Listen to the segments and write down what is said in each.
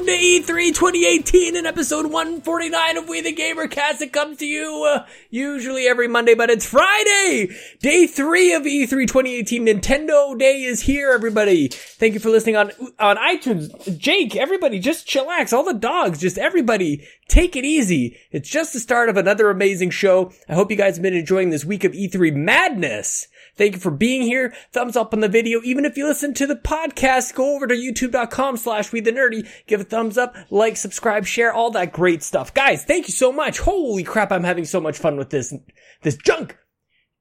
Welcome to E3 2018 and episode 149 of We the Gamer Cast. It comes to you uh, usually every Monday, but it's Friday, day three of E3 2018. Nintendo Day is here, everybody. Thank you for listening on on iTunes. Jake, everybody, just chillax. All the dogs, just everybody, take it easy. It's just the start of another amazing show. I hope you guys have been enjoying this week of E3 madness. Thank you for being here. Thumbs up on the video. Even if you listen to the podcast, go over to youtube.com slash we the nerdy. Give a thumbs up, like, subscribe, share, all that great stuff. Guys, thank you so much. Holy crap, I'm having so much fun with this, this junk.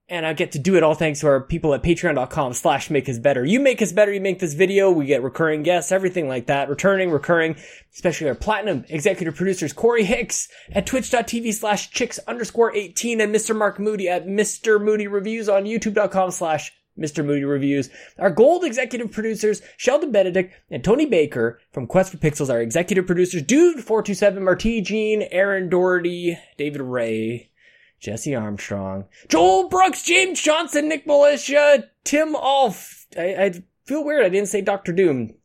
And I get to do it all thanks to our people at patreon.com slash make us better. You make us better, you make this video, we get recurring guests, everything like that. Returning, recurring, especially our platinum executive producers, Corey Hicks at twitch.tv slash chicks underscore 18 and Mr. Mark Moody at Mr. Moody Reviews on youtube.com slash Mr. Moody Reviews. Our gold executive producers, Sheldon Benedict and Tony Baker from Quest for Pixels, our executive producers, Dude427, Marty Jean, Aaron Doherty, David Ray, Jesse Armstrong, Joel Brooks, James Johnson, Nick Militia, Tim Alf. I, I feel weird I didn't say Dr. Doom.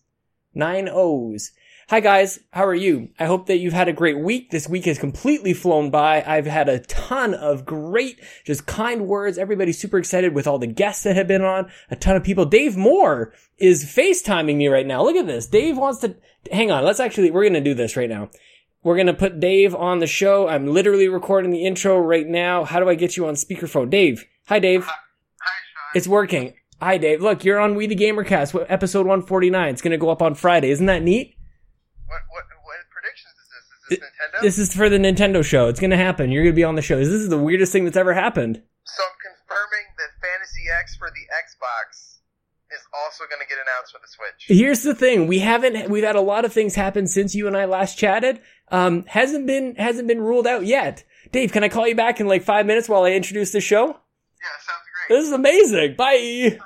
Nine O's. Hi guys, how are you? I hope that you've had a great week. This week has completely flown by. I've had a ton of great, just kind words. Everybody's super excited with all the guests that have been on. A ton of people. Dave Moore is FaceTiming me right now. Look at this. Dave wants to, hang on. Let's actually, we're to do this right now. We're going to put Dave on the show. I'm literally recording the intro right now. How do I get you on speakerphone? Dave. Hi, Dave. Hi, Sean. It's working. Hi, Dave. Look, you're on We the Gamercast, episode 149. It's going to go up on Friday. Isn't that neat? What, what, what predictions is this? Is this Nintendo? This is for the Nintendo show. It's going to happen. You're going to be on the show. This is the weirdest thing that's ever happened. so I'm confirming that Fantasy X for the Xbox also going to get announced for the Switch. Here's the thing. We haven't, we've had a lot of things happen since you and I last chatted. Um, hasn't been, hasn't been ruled out yet. Dave, can I call you back in like five minutes while I introduce the show? Yeah, sounds great. This is amazing. Bye.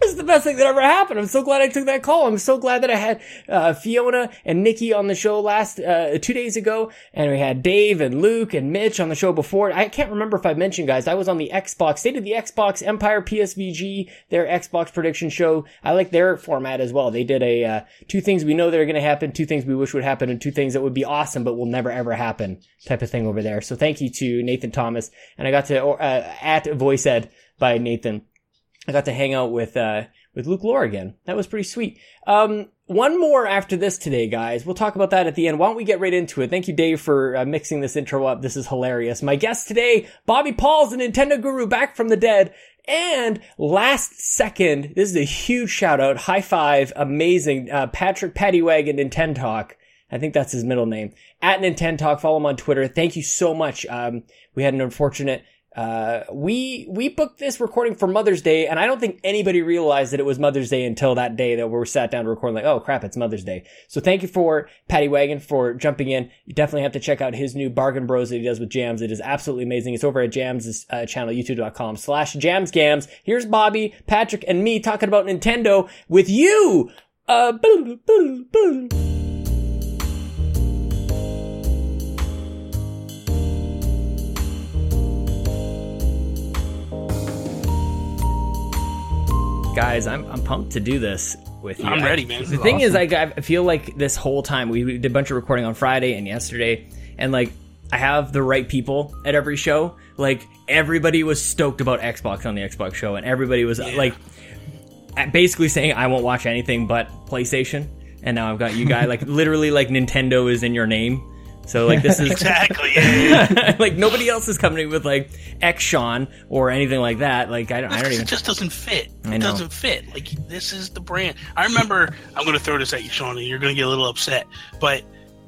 This is the best thing that ever happened. I'm so glad I took that call. I'm so glad that I had uh, Fiona and Nikki on the show last uh, two days ago, and we had Dave and Luke and Mitch on the show before. I can't remember if I mentioned, guys. I was on the Xbox. They did the Xbox Empire PSVG, their Xbox prediction show. I like their format as well. They did a uh, two things we know that are going to happen, two things we wish would happen, and two things that would be awesome but will never ever happen type of thing over there. So thank you to Nathan Thomas, and I got to uh, at Voice Ed by Nathan. I got to hang out with uh with Luke Lore again. That was pretty sweet. Um, one more after this today, guys. We'll talk about that at the end. Why don't we get right into it? Thank you, Dave, for uh, mixing this intro up. This is hilarious. My guest today, Bobby Paul's the Nintendo guru back from the dead. And last second, this is a huge shout out, high five, amazing, uh, Patrick Pattywagon Nintendo Talk. I think that's his middle name. At Nintendo Talk, follow him on Twitter. Thank you so much. Um, we had an unfortunate uh, we we booked this recording for Mother's Day, and I don't think anybody realized that it was Mother's Day until that day that we were sat down to record. Like, oh crap, it's Mother's Day. So thank you for Patty Wagon for jumping in. You definitely have to check out his new Bargain Bros that he does with Jams. It is absolutely amazing. It's over at Jams' uh, channel, youtube.com slash jamsgams. Here's Bobby, Patrick, and me talking about Nintendo with you. Uh, boom, boom, boom. Guys, I'm I'm pumped to do this with you. I'm ready, man. The thing is, like, I feel like this whole time we, we did a bunch of recording on Friday and yesterday, and like I have the right people at every show. Like everybody was stoked about Xbox on the Xbox show, and everybody was like basically saying I won't watch anything but PlayStation. And now I've got you guys like literally like Nintendo is in your name. So like this is Exactly. Yeah, yeah. like nobody else is coming with like X Sean or anything like that. Like I don't, I don't even. it just doesn't fit. It doesn't fit. Like this is the brand. I remember. I'm going to throw this at you, Sean, and you're going to get a little upset. But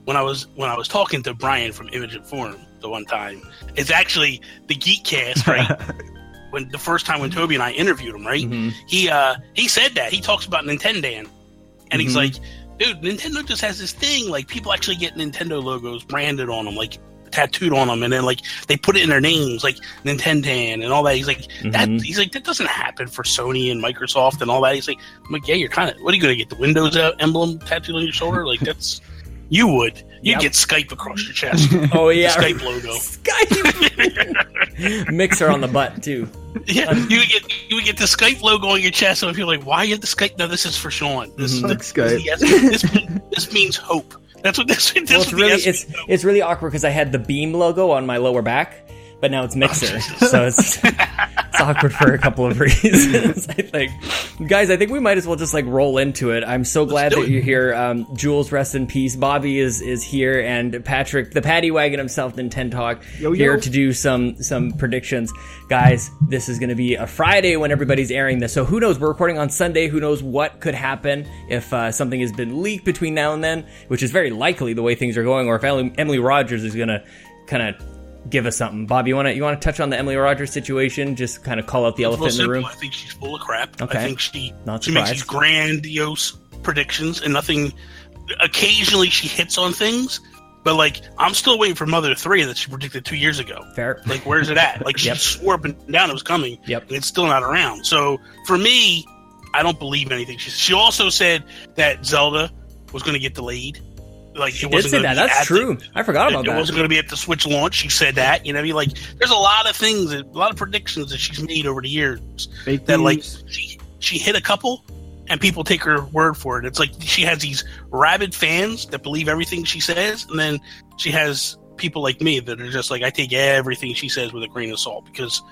when I was when I was talking to Brian from Image and Form the one time, it's actually the Geekcast, right? when the first time when Toby and I interviewed him, right? Mhm. He uh he said that he talks about Nintendo, and he's Mhm. like, dude, Nintendo just has this thing like people actually get Nintendo logos branded on them, like tattooed on them, and then like they put it in their names, like Nintendo and all that. He's like, that Mhm. he's like that doesn't happen for Sony and Microsoft and all that. He's like, I'm like, yeah, you're kind of what are you gonna get the Windows uh, emblem tattooed on your shoulder? Like that's you would you Yep. would get Skype across your chest, Oh yeah, Skype logo. Skype. Mixer on the butt too. Yeah, you would get you would get the Skype logo on your chest, and people are like, "Why you have the Skype?" No, this is for Sean. This is Mhm. the, Skype. Yes, this, this means hope. That's what this. this Well, it's what really it's means, it's really awkward because I had the Beam logo on my lower back, but now it's Mixer, so it's it's awkward for a couple of reasons. I think, guys, I think we might as well just like roll into it. I'm so glad that it. you're here. Um, Jules, rest in peace. Bobby is is here, and Patrick, the Paddy Wagon himself, Nintendo Talk, Yo, yo. here to do some some predictions. Guys, this is going to be a Friday when everybody's airing this, so who knows? We're recording on Sunday. Who knows what could happen if uh, something has been leaked between now and then, which is very likely the way things are going, or if Emily, Emily Rogers is going to kind of give us something. Bob, you want to you want to touch on the Emily Rogers situation? Just kind of call out the It's elephant in the room. I think she's full of crap. Okay. I think she Not she makes these grandiose predictions and nothing. Occasionally, she hits on things, but like I'm still waiting for Mother Three that she predicted two years ago. Fair. Like, where's it at? Like, she Yep. swore up and down it was coming, Yep. and it's still not around. So for me, I don't believe anything. She, she also said that Zelda was going to get delayed. Like, She it did wasn't say that. That's true. The, I forgot it, about it that. wasn't going to be at the Switch launch. She said that. You know, what I mean, like, there's a lot of things, a lot of predictions that she's made over the years Fake that like she she hit a couple and people take her word for it. It's like she has these rabid fans that believe everything she says, and then she has people like me that are just like I take everything she says with a grain of salt because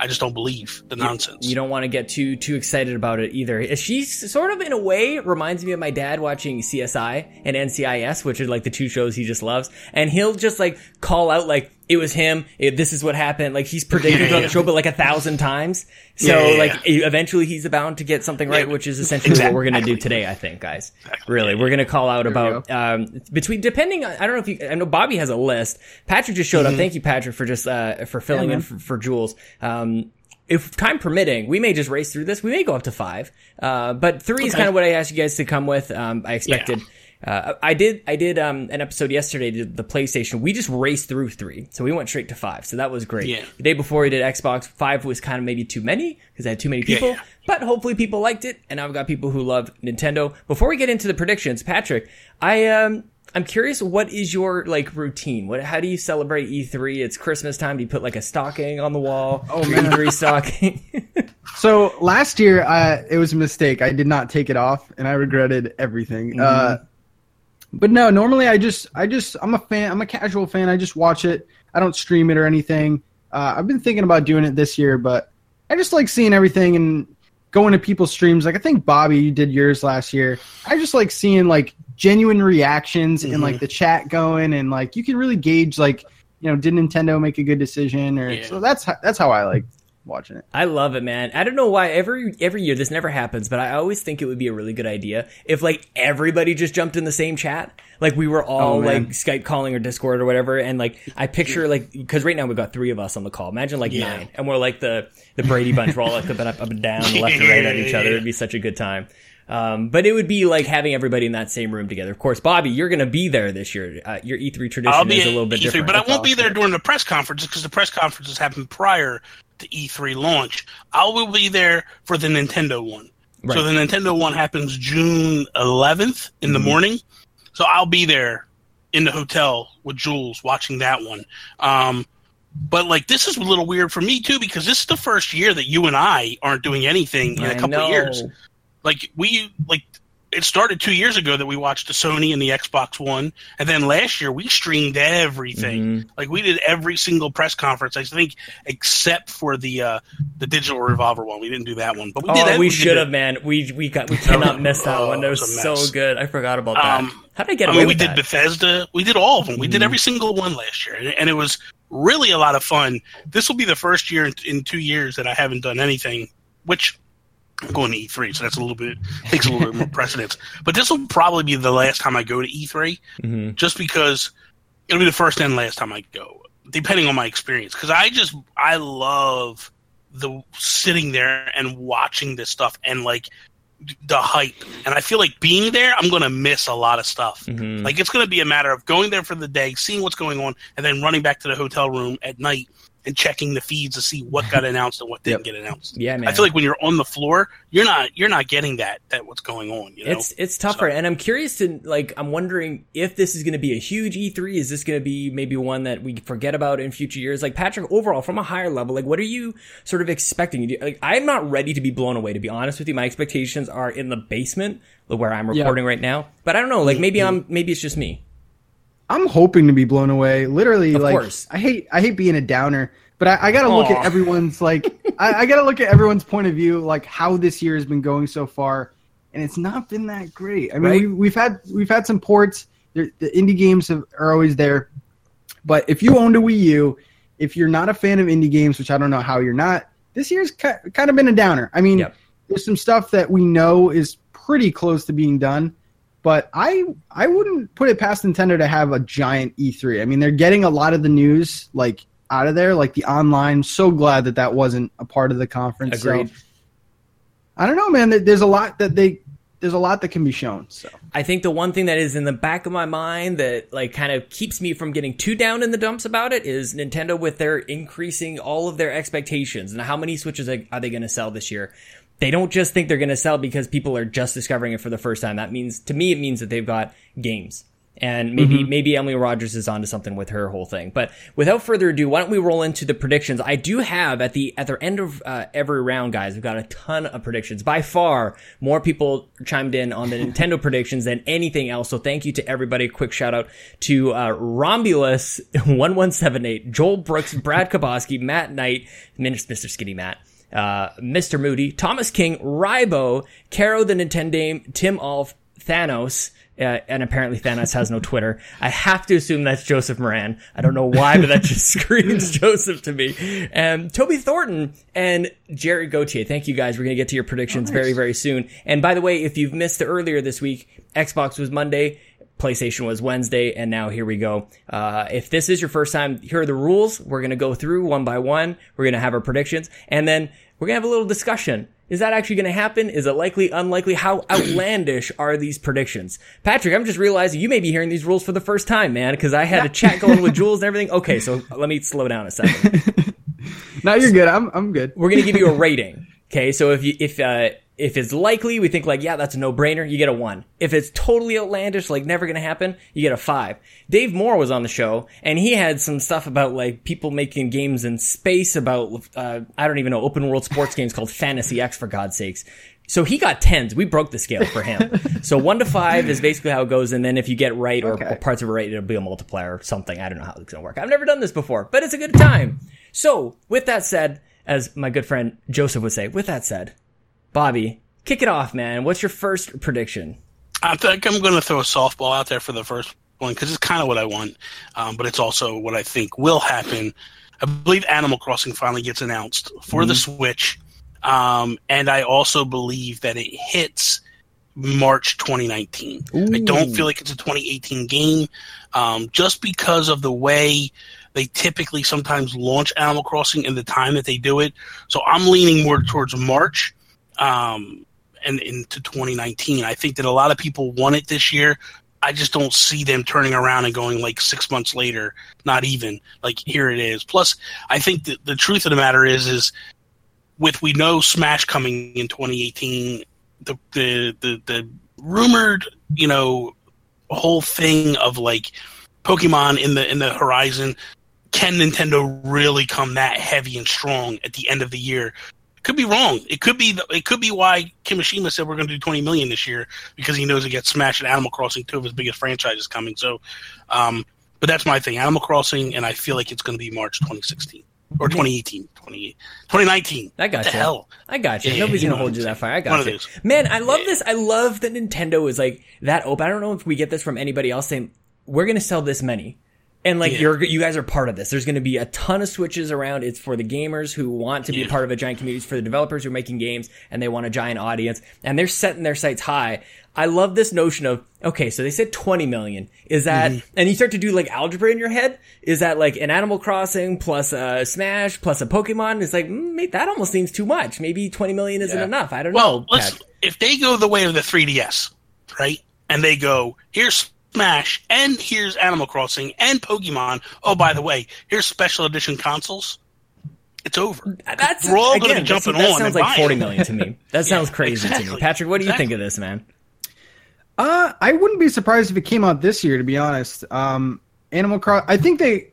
I just don't believe the nonsense. You don't want to get too too excited about it either. She sort of, in a way, reminds me of my dad watching CSI and NCIS, which are like the two shows he just loves. And he'll just like call out like it was him. It, this is what happened. Like he's predicted Yeah, on the yeah. show, but like a thousand times. So Yeah, yeah, like eventually he's bound to get something right, Yeah, which is essentially what we're gonna do today. I think, guys. Exactly. Really, we're gonna call out about um, between depending. on I don't know if you. I know Bobby has a list. Patrick just showed Mm-hmm. up. Thank you, Patrick, for just uh, for filling Yeah, in for, for Jules. Um, if time permitting, we may just race through this. We may go up to five, uh, but three is kind of what I asked you guys to come with. Um, I expected. Uh, I did. I did um, an episode yesterday to the PlayStation. We just raced through three, so we went straight to five. So that was great. Yeah. The day before we did Xbox, five was kind of maybe too many because I had too many people. yeah. But hopefully people liked it, and I've got people who love Nintendo. Before we get into the predictions, Patrick, I um. I'm curious, what is your like routine? What, how do you celebrate E3? It's Christmas time. Do you put like a stocking on the wall? Oh, Your man. E3 stocking. So last year, uh, it was a mistake. I did not take it off, and I regretted everything. Uh, but no, normally I just, I just, I'm a fan. I'm a casual fan. I just watch it. I don't stream it or anything. Uh, I've been thinking about doing it this year, but I just like seeing everything and going to people's streams. Like I think Bobby, you did yours last year. I just like seeing like genuine reactions and like the chat going, and like you can really gauge like, you know, did Nintendo make a good decision? Or Yeah. so that's how, that's how I like watching it. I love it, man. I don't know why every every year this never happens, but I always think it would be a really good idea if like everybody just jumped in the same chat. Like we were all Oh, like Skype calling or Discord or whatever, and like I picture like because right now we've got three of us on the call. Imagine like Yeah. nine, and we're like the the Brady bunch. We're all like up and up, up and down, left and right at each other. It'd be such a good time. Um, but it would be like having everybody in that same room together. Of course, Bobby, you're going to be there this year. Uh, your E3 tradition I'll be is a little bit E3, different. but I won't be there during the press conference because the press conferences happen prior to E3 launch. I will be there for the Nintendo one. Right. So the Nintendo one happens June 11th in the morning. So I'll be there in the hotel with Jules watching that one. Um, but like this is a little weird for me too because this is the first year that you and I aren't doing anything in a I couple know. of years like we like it started two years ago that we watched the Sony and the Xbox One, and then last year we streamed everything. Mm-hmm. Like we did every single press conference, I think, except for the uh, the digital Devolver one. We didn't do that one, but we did. Oh, that- we should have, man. We we got we cannot miss that Oh, one. That was, was so good. I forgot about that. Um, How did I get I away mean, we did that? Bethesda. We did all of them. We did Mhm. every single one last year, and, and it was really a lot of fun. This will be the first year in, in two years that I haven't done anything, which going to E3, so that's a little bit takes a little bit more precedence. But this will probably be the last time I go to E3, Mhm. just because it'll be the first and last time I go, depending on my experience. Because I just I love the sitting there and watching this stuff and like the hype, and I feel like being there, I'm going to miss a lot of stuff. Mhm. Like it's going to be a matter of going there for the day, seeing what's going on, and then running back to the hotel room at night and checking the feeds to see what got announced and what didn't Yep. get announced. Yeah, man. I feel like when you're on the floor, you're not you're not getting that that what's going on. You know, It's it's tougher, and I'm curious to like. I'm wondering if this is going to be a huge E3. Is this going to be maybe one that we forget about in future years? Like Patrick, overall, from a higher level, like what are you sort of expecting? Like I'm not ready to be blown away. To be honest with you, my expectations are in the basement where I'm Yeah. recording right now. But I don't know. Like mm-hmm. maybe I'm maybe it's just me. I'm hoping to be blown away. Literally, Of like course. I hate I hate being a downer, but I, I got to look at everyone's like I, I got to look at everyone's point of view, like how this year has been going so far, and it's not been that great. I mean, Right. we, we've had we've had some ports. There- The indie games have, are always there, but if you owned a Wii U, if you're not a fan of indie games, which I don't know how you're not, this year's kind of been a downer. I mean, Yep. there's some stuff that we know is pretty close to being done but I I wouldn't put it past Nintendo to have a giant E3. I mean, they're getting a lot of the news like out of there, like the online. So glad that that wasn't a part of the conference. So, Agreed. I don't know, man. There's a lot that they there's a lot that can be shown. So I think the one thing that is in the back of my mind that like kind of keeps me from getting too down in the dumps about it is Nintendo with their increasing all of their expectations and how many Switches are they going to sell this year. They don't just think they're going to sell because people are just discovering it for the first time. That means to me it means that they've got games. And maybe maybe Emily Rogers is onto something with her whole thing. But without further ado, why don't we roll into the predictions? I do have at the at the end of uh, every round, guys. We've got a ton of predictions. By far, more people chimed in on the Nintendo predictions than anything else. So thank you to everybody. Quick shout out to uh, Romulus one one seven eight, Joel Brooks, Brad Kaboski, Matt Knight, Mr. Skinny Matt uh, Mr. Moody, Thomas King, Rybo, Caro the Nintendo, Tim Alf, Thanos, uh, and apparently Thanos has no Twitter. I have to assume that's Joseph Moran. I don't know why, but that just screams Joseph to me. And Toby Thornton and Jerry Gauthier. Thank you guys. We're going to get to your predictions very, very soon. And by the way, if you've missed it earlier this week, Xbox was Monday. PlayStation was Wednesday, and now here we go. Uh, if this is your first time, here are the rules. We're going to go through one by one. We're going to have our predictions, and then we're going to have a little discussion. Is that actually going to happen? Is it likely, unlikely? How outlandish are these predictions? Patrick, I'm just realizing you may be hearing these rules for the first time, man, because I had a chat going with Jules and everything. Okay, so let me slow down a second. now you're good. I'm I'm good. We're going to give you a rating. Okay, so if you if uh if it's likely, we think like, yeah, that's a no-brainer, you get a one. If it's totally outlandish, like never gonna happen, you get a five. Dave Moore was on the show, and he had some stuff about like people making games in space about, uh, I don't even know, open world sports games called Fantasy X for God's sakes. So he got tens. We broke the scale for him. so one to five is basically how it goes, and then if you get right or, Okay. or parts of it right, it'll be a multiplier or something. I don't know how it's gonna work. I've never done this before, but it's a good time. So with that said, as my good friend Joseph would say, with that said, Bobby, kick it off, man. What's your first prediction? I think I'm going to throw a softball out there for the first one because it's kind of what I want, um, but it's also what I think will happen. I believe Animal Crossing finally gets announced for the Switch, um, and I also believe that it hits March 2019. I don't feel like it's a 2018 game, um, just because of the way they typically sometimes launch Animal Crossing and the time that they do it. So I'm leaning more towards March. Um, and into 2019. I think that a lot of people want it this year. I just don't see them turning around and going like six months later, not even like here it is. Plus, I think that the truth of the matter is, is with we know Smash coming in 2018, the the the, the rumored you know whole thing of like Pokemon in the in the horizon. Can Nintendo really come that heavy and strong at the end of the year? Could be wrong. It could be it could be why Kimishima said we're going to do 20 million this year because he knows he gets smashed at Animal Crossing, two of his biggest franchises coming. So, um, but that's my thing, Animal Crossing, and I feel like it's going to be March 2016 or 2018, 20, 2019. I got What you. hell? I got you. Yeah, Nobody's you gonna hold you that far. I got you. Man, I love Yeah. this. I love that Nintendo is like that open. I don't know if we get this from anybody else saying we're gonna sell this many. And like Yeah. you're, you guys are part of this. There's going to be a ton of switches around. It's for the gamers who want to be a Yeah. part of a giant community. It's for the developers who are making games and they want a giant audience. And they're setting their sights high. I love this notion of okay, so they said 20 million. Is that? Mm-hmm. And you start to do like algebra in your head. Is that like an Animal Crossing plus a Smash plus a Pokemon? It's like mm, mate, that almost seems too much. Maybe 20 million isn't Yeah. enough. I don't Well, know. let's if they go the way of the 3DS, right? And they go here's Smash and here's Animal Crossing and Pokemon. Oh, by the way, here's special edition consoles. it's over. That's We're all gonna again, be that's- jumping that on sounds like forty buying. million to me. That sounds crazy to me. Patrick, what do you think of this, man? Uh, I wouldn't be surprised if it came out this year. To be honest, um, Animal Cross. I think they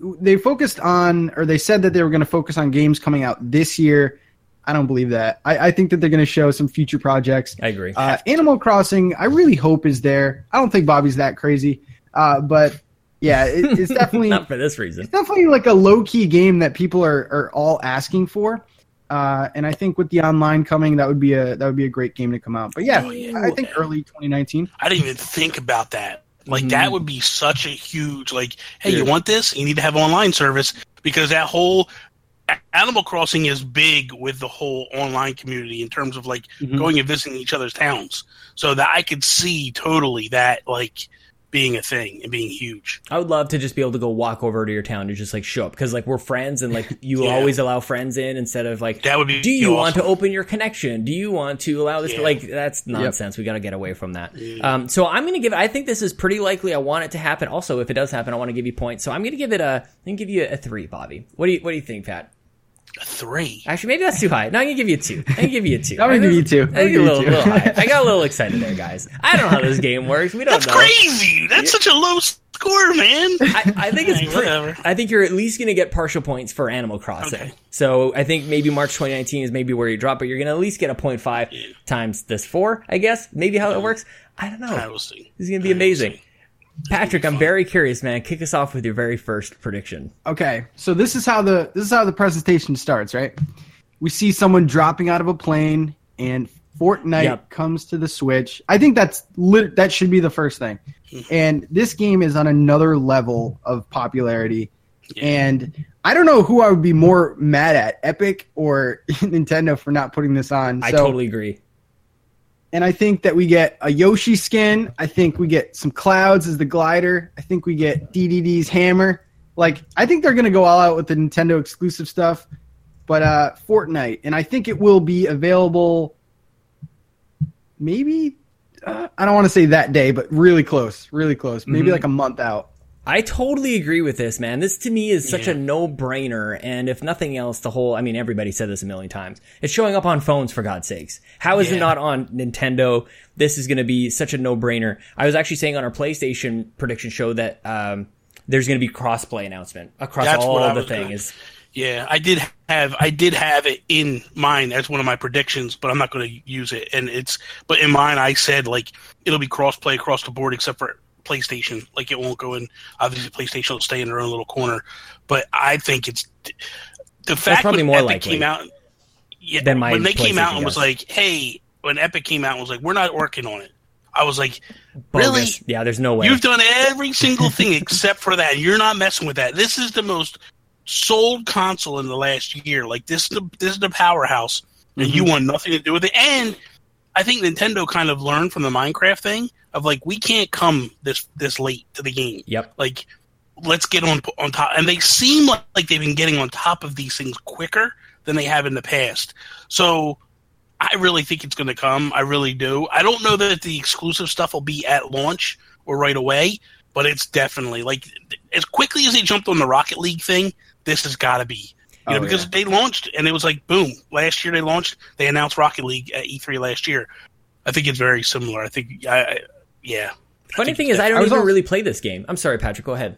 they focused on, or they said that they were going to focus on games coming out this year. I don't believe that. I, I think that they're going to show some future projects. I agree. Uh, Animal Crossing, I really hope is there. I don't think Bobby's that crazy, uh, but yeah, it, it's definitely Not for this reason. it's definitely like a low key game that people are, are all asking for. Uh, and I think with the online coming, that would be a that would be a great game to come out. But yeah, Oh, yeah. I think early 2019. I didn't even think about that. Like Mhm. that would be such a huge like, hey, Yeah. you want this? You need to have online service because that whole Animal Crossing is big with the whole online community in terms of like Mhm. going and visiting each other's towns. So that I could see totally that like being a thing and being huge. I would love to just be able to go walk over to your town and just like show up because like we're friends and like you Yeah. always allow friends in instead of like That would be do you want to open your connection? Do you want to allow this? Yeah. Like that's nonsense. We got to get away from that. Yeah. Um, so I'm gonna give. I think this is pretty likely. I want it to happen. Also, if it does happen, I want to give you points. So I'm gonna give it a. I'm gonna give you a three, Bobby. What do you What do you think, Pat? A three? Actually, maybe that's too high. No, I'm gonna give you a two. I'm gonna give you a two. I'm gonna give you two. I I'm a little, give you two. little high. I got a little excited there, guys. I don't know how this game works. We don't That's know. crazy. That's such a low score, man. I, I think it's Hey, pretty, whatever. I think you're at least going to get partial points for Animal Crossing. Okay. So I think maybe March 2019 is maybe where you drop, but you're going to at least get a 0.5 times this four, I guess. Maybe how it works. I don't know. I will see. This is going to be amazing. Patrick, I'm very curious, man. Kick us off with your very first prediction. Okay, so this is how the this is how the presentation starts, right? We see someone dropping out of a plane, and Fortnite Yep. comes to the Switch. I think that's lit- that should be the first thing. And this game is on another level of popularity. And I don't know who I would be more mad at, Epic or Nintendo for not putting this on. I So- totally agree. And I think that we get a Yoshi skin. I think we get some clouds as the glider. I think we get DDD's hammer. Like I think they're gonna go all out with the Nintendo exclusive stuff. But uh Fortnite, and I think it will be available. Maybe uh, I don't want to say that day, but really close, really close. Maybe Mhm. like a month out. I totally agree with this, man. This to me is such Yeah. a no-brainer, and if nothing else, the whole—I mean, everybody said this a million times. It's showing up on phones for God's sakes. How is it not on Nintendo? This is going to be such a no-brainer. I was actually saying on our PlayStation prediction show that um, there's going to be cross-play announcement across That's all I the things. Yeah, I did have I did have it in mind as one of my predictions, but I'm not going to use it. And it's but in mine I said like it'll be crossplay across the board except for PlayStation. Like it won't go in. Obviously, PlayStation will stay in their own little corner. But I think it's the fact probably when more Epic likely came out. Yeah, than my when they came out and was like, "Hey," when Epic came out and was like, "We're not working on it," I was like, "Really?" Bogus. Yeah, there's no way. You've done every single thing except for that. You're not messing with that. This is the most sold console in the last year. Like this is the this is the powerhouse, and you mm-hmm. want nothing to do with it. And I think Nintendo kind of learned from the Minecraft thing of like we can't come this this late to the game. Yep. Like let's get on on top. And they seem like, like they've been getting on top of these things quicker than they have in the past. So I really think it's going to come. I really do. I don't know that the exclusive stuff will be at launch or right away, but it's definitely like as quickly as they jumped on the Rocket League thing. This has got to be. You know, Oh, because yeah. they launched and it was like boom. Last year they launched. They announced Rocket League at E3 last year. I think it's very similar. I think, I, I yeah. Funny thing is, I don't I even also- really play this game. I'm sorry, Patrick. Go ahead.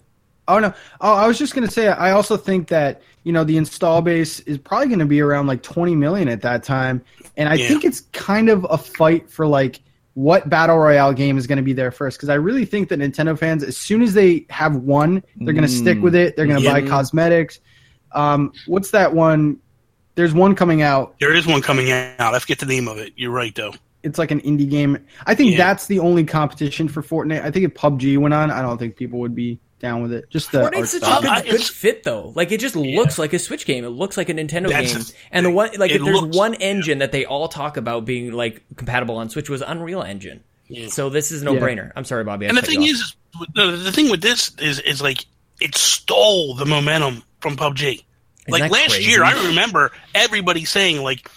Oh no! Oh, I was just gonna say. I also think that you know the install base is probably going to be around like 20 million at that time, and I Yeah. think it's kind of a fight for like what battle royale game is going to be there first. Because I really think that Nintendo fans, as soon as they have one, they're going to stick with it. They're going to Yeah. buy cosmetics. Um, what's that one? There's one coming out. There is one coming out. I forget the name of it. You're right though. It's like an indie game. I think Yeah. that's the only competition for Fortnite. I think if PUBG went on, I don't think people would be down with it. Just the Fortnite's such style. a good, Uh, good fit though. Like it just looks like a Switch game. It looks like a Nintendo That's game. the And the one like if there's looks- one engine that they all talk about being like compatible on Switch was Unreal Engine. Yeah. So this is no brainer. I'm sorry, Bobby. I And the thing is, is the, the thing with this is is like it stole the momentum from PUBG. like last crazy? year, I remember everybody saying like "M-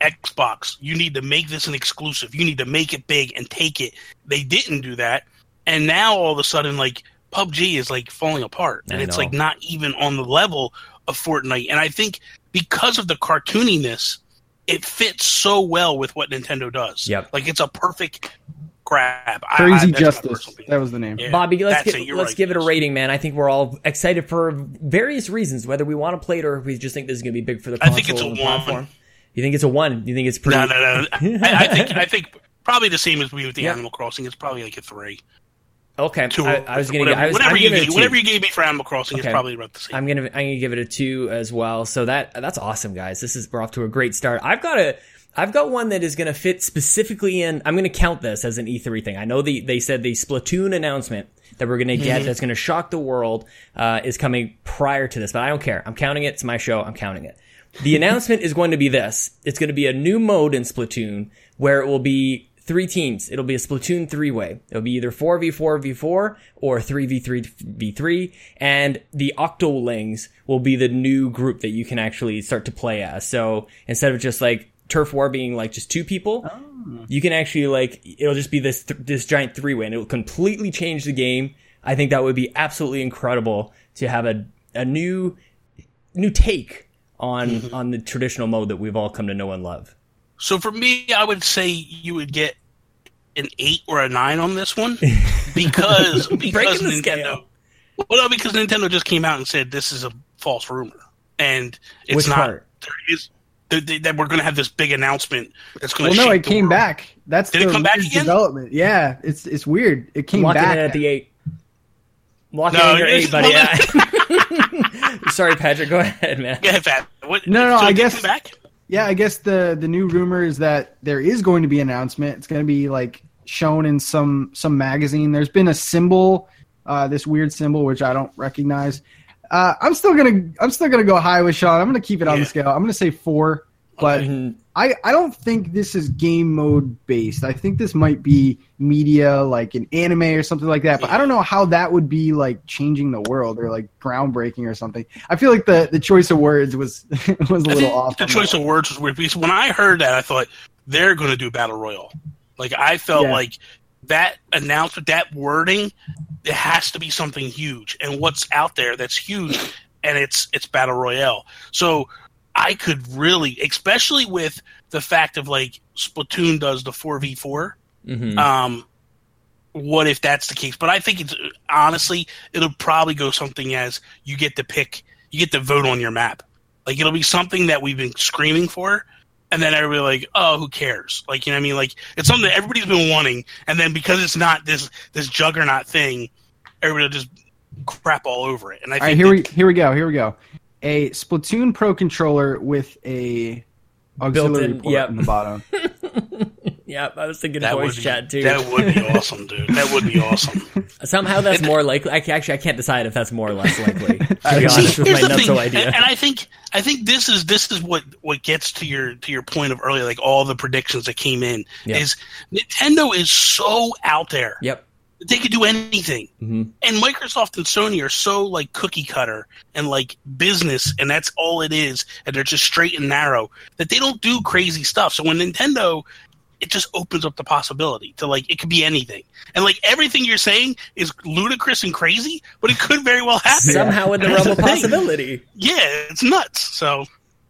Xbox, you need to make this an exclusive. You need to make it big and take it. They didn't do that, and now all of a sudden, like PUBG is like falling apart, and I it's know. like not even on the level of Fortnite, and I think because of the cartooniness, it fits so well with what Nintendo does. Yep. like it's a perfect grab. I- I- Crazy Justice. That was the name. Yeah, Bobby, let's that's give, it, let's right, give it a rating, man. I think we're all excited for various reasons, whether we want to play it or if we just think this is going to be big for the I console think it's a and one. platform. You think it's a one? You think it's pretty? No, no, no. I, I think I think probably the same as we with the Yeah. Animal Crossing. It's probably like a three. Okay, Two. I, I was going to. whatever, I was, whatever you gave, whatever you gave me for Animal Crossing Okay. is probably about the same. I'm gonna I'm gonna give it a two as well. So that that's awesome, guys. This is we're off to a great start. I've got a I've got one that is gonna fit specifically in. I'm gonna count this as an E3 thing. I know the they said the Splatoon announcement that we're gonna get that's gonna shock the world uh, is coming prior to this, but I don't care. I'm counting it. It's my show. I'm counting it. The announcement is going to be this. It's going to be a new mode in Splatoon where it will be three teams. It'll be a Splatoon three way. It'll be either 4v4 v4 or 3v3 v3. And the Octolings will be the new group that you can actually start to play as. So instead of just like turf war being like just two people, oh. you can actually like, it'll just be this, th- this giant three way and it'll completely change the game. I think that would be absolutely incredible to have a, a new, new take on, on the traditional mode that we've all come to know and love. So for me, I would say you would get an eight or a nine on this one because because Nintendo. scale. Well, no, because Nintendo just came out and said this is a false rumor, and it's Which not. part? There is that that- that we're going to have this big announcement that's going Well, to. no, it the came world. back. That's Did the it come back again? development. Yeah, it's it's weird. It came Locking back. it at the eight. Locking No, in your eight, buddy. Yeah. Sorry, Patrick. Go ahead, man. Yeah, Pat. What, No, no, so I guess- back. Yeah, I guess the the new rumor is that there is going to be an announcement. It's going to be like shown in some some magazine. There's been a symbol, uh, this weird symbol which I don't recognize. Uh, I'm still gonna I'm still gonna go high with Sean. I'm gonna keep it on Yeah. the scale. I'm gonna say four, but. I I don't think this is game mode based. I think this might be media like an anime or something like that. But I don't know how that would be like changing the world or like groundbreaking or something. I feel like the the choice of words was was a I little off. the on that choice of words was weird because when I heard that, I thought they're going to do battle royal. Like I felt Yeah. like that announcement, that wording, it has to be something huge. And what's out there that's huge, and it's it's battle royale. So I could really, especially with the fact of like Splatoon does the four v four. Mhm. Um, what if that's the case? But I think it's honestly, it'll probably go something as you get to pick, you get to vote on your map. Like it'll be something that we've been screaming for, and then everybody like, oh, who cares? Like you know, what I mean, like it's something that everybody's been wanting, and then because it's not this this juggernaut thing, everybody will just crap all over it. And I think All right, here that- we here we go. Here we go. A Splatoon Pro controller with a auxiliary Built-in, port yep. in the bottom. yeah, I was thinking that voice be, chat too. That would be awesome, dude. That would be awesome. Somehow that's more likely. I, actually, I can't decide if that's more or less likely. To be See, honest with my the nutso idea. And, and I think I think this is this is what what gets to your to your point of earlier, like all the predictions that came in Yep. is Nintendo is so out there. Yep. They could do anything. Mhm. And Microsoft and Sony are so like cookie cutter and like business and that's all it is and they're just straight and narrow that they don't do crazy stuff. So when Nintendo it just opens up the possibility to like it could be anything. And like everything you're saying is ludicrous and crazy, but it could very well happen. Somehow in the realm of possibility. Yeah, it's nuts. So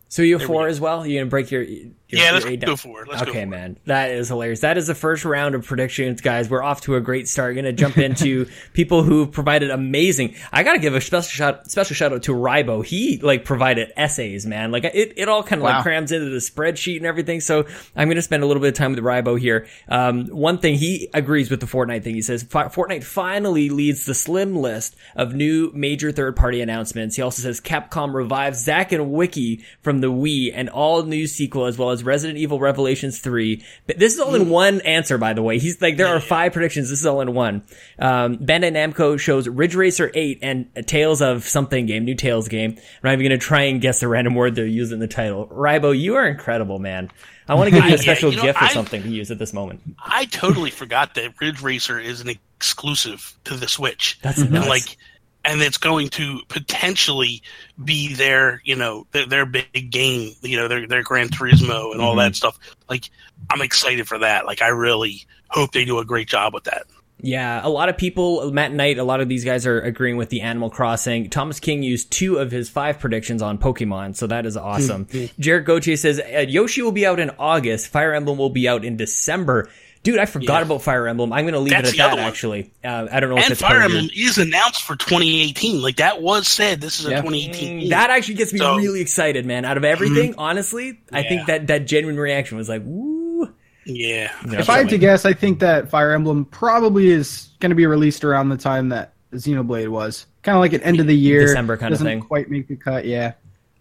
So you have There we four as well. You're gonna break your, your yeah, let's go down? for it. Let's okay, go for man, that is hilarious. That is the first round of predictions, guys. We're off to a great start. Going to jump into people who provided amazing. I got to give a special shout, special shout out to Rybo. He like provided essays, man. Like it, it all kind of like crams into the spreadsheet and everything. So I'm going to spend a little bit of time with Rybo here. Um, one thing he agrees with the Fortnite thing. He says Fortnite finally leads the slim list of new major third party announcements. He also says Capcom revives Zack and Wiki from the Wii and all new sequel as well as Resident Evil Revelations 3. But this is all in one answer, by the way. He's like, there are five predictions. This is all in one. Um, Bandai Namco shows Ridge Racer 8 and Tales of something game, new Tales game. I'm not even going to try and guess the random word they're using in the title. Rybo, you are incredible, man. I want to give you a special you know, gift or I- something to use at this moment. I totally forgot that Ridge Racer is an exclusive to the Switch. That's and nuts. like and it's going to potentially be their you know their, their big game you know their their Gran Turismo and all Mm-hmm. that stuff like I'm excited for that like I really hope they do a great job with that Yeah, a lot of people, Matt Knight, a lot of these guys are agreeing with the Animal Crossing. Thomas King used two of his five predictions on Pokemon, so that is awesome. Jared Gauthier says uh, Yoshi will be out in August, Fire Emblem will be out in December. Dude, I forgot Yeah. about Fire Emblem. I'm going to leave That's it at that, one. actually. Uh, I don't know if And it's Fire part of your- Emblem is announced for 2018. Like that was said. This is a Yeah. 2018. game. That actually gets me So- really excited, man. Out of everything, honestly, I think that that genuine reaction was like, woo. yeah. If I had to guess, I think that Fire Emblem probably is going to be released around the time that Xenoblade was. Kind of like at end of the year, December kinda doesn't thing. Quite make the cut, yeah.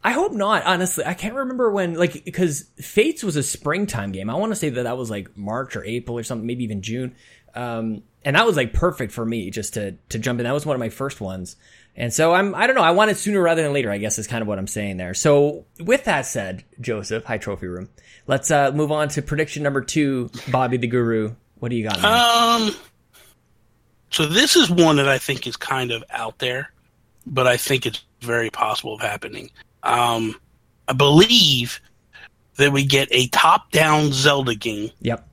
I hope not. Honestly, I can't remember when. Like, because Fates was a springtime game. I want to say that that was like March or April or something, maybe even June. Um, and that was like perfect for me just to to jump in. That was one of my first ones. And so I'm. I don't know. I want it sooner rather than later. I guess is kind of what I'm saying there. So with that said, Joseph, high trophy room. Let's uh, move on to prediction number two. Bobby the Guru. What do you got? Um. So this is one that I think is kind of out there, but I think it's very possible of happening. Um, I believe that we get a top-down Zelda game yep.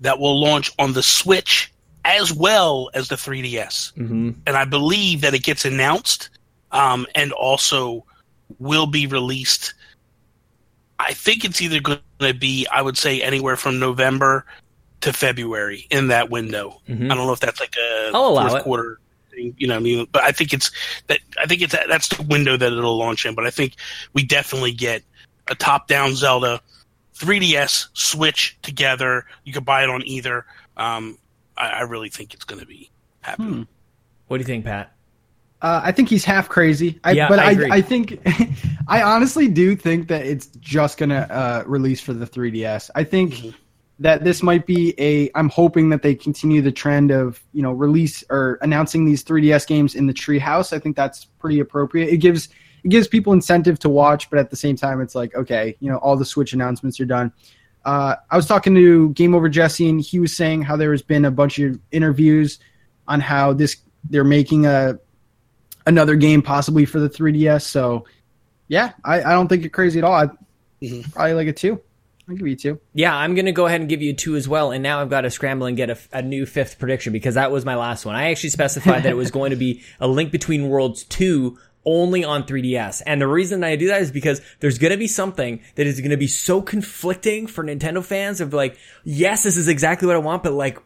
that will launch on the Switch as well as the 3DS. hmm and I believe that it gets announced um, and also will be released. I think it's either going to be, I would say, anywhere from November to February in that window. Mhm. I don't know if that's like a I'll allow fourth it. quarter thing, you know. what I mean, but I think it's that. I think it's that's the window that it'll launch in. But I think we definitely get a top-down Zelda, 3DS, Switch together. You could buy it on either. Um, I, I really think it's going to be happening. Hmm. What do you think, Pat? Uh, I think he's half crazy. I, Yeah, but I I, agree. I, think, I honestly do think that it's just gonna uh, release for the 3DS. I think Mhm. That this might be a. I'm hoping that they continue the trend of you know release or announcing these 3DS games in the treehouse. I think that's pretty appropriate. It gives it gives people incentive to watch, but at the same time, it's like okay, you know, all the Switch announcements are done. Uh, I was talking to Game Over Jesse, and he was saying how there has been a bunch of interviews on how this they're making a another game possibly for the 3DS. So, yeah, I, I don't think you're crazy at all. I Mhm. probably like a two. I'll give you a two. Yeah, I'm going to go ahead and give you a two as well. And now I've got to scramble and get a, a new fifth prediction because that was my last one. I actually specified that it was going to be a Link Between Worlds 2 only on 3DS. And the reason I do that is because there's going to be something that is going to be so conflicting for Nintendo fans of like, yes, this is exactly what I want, but like,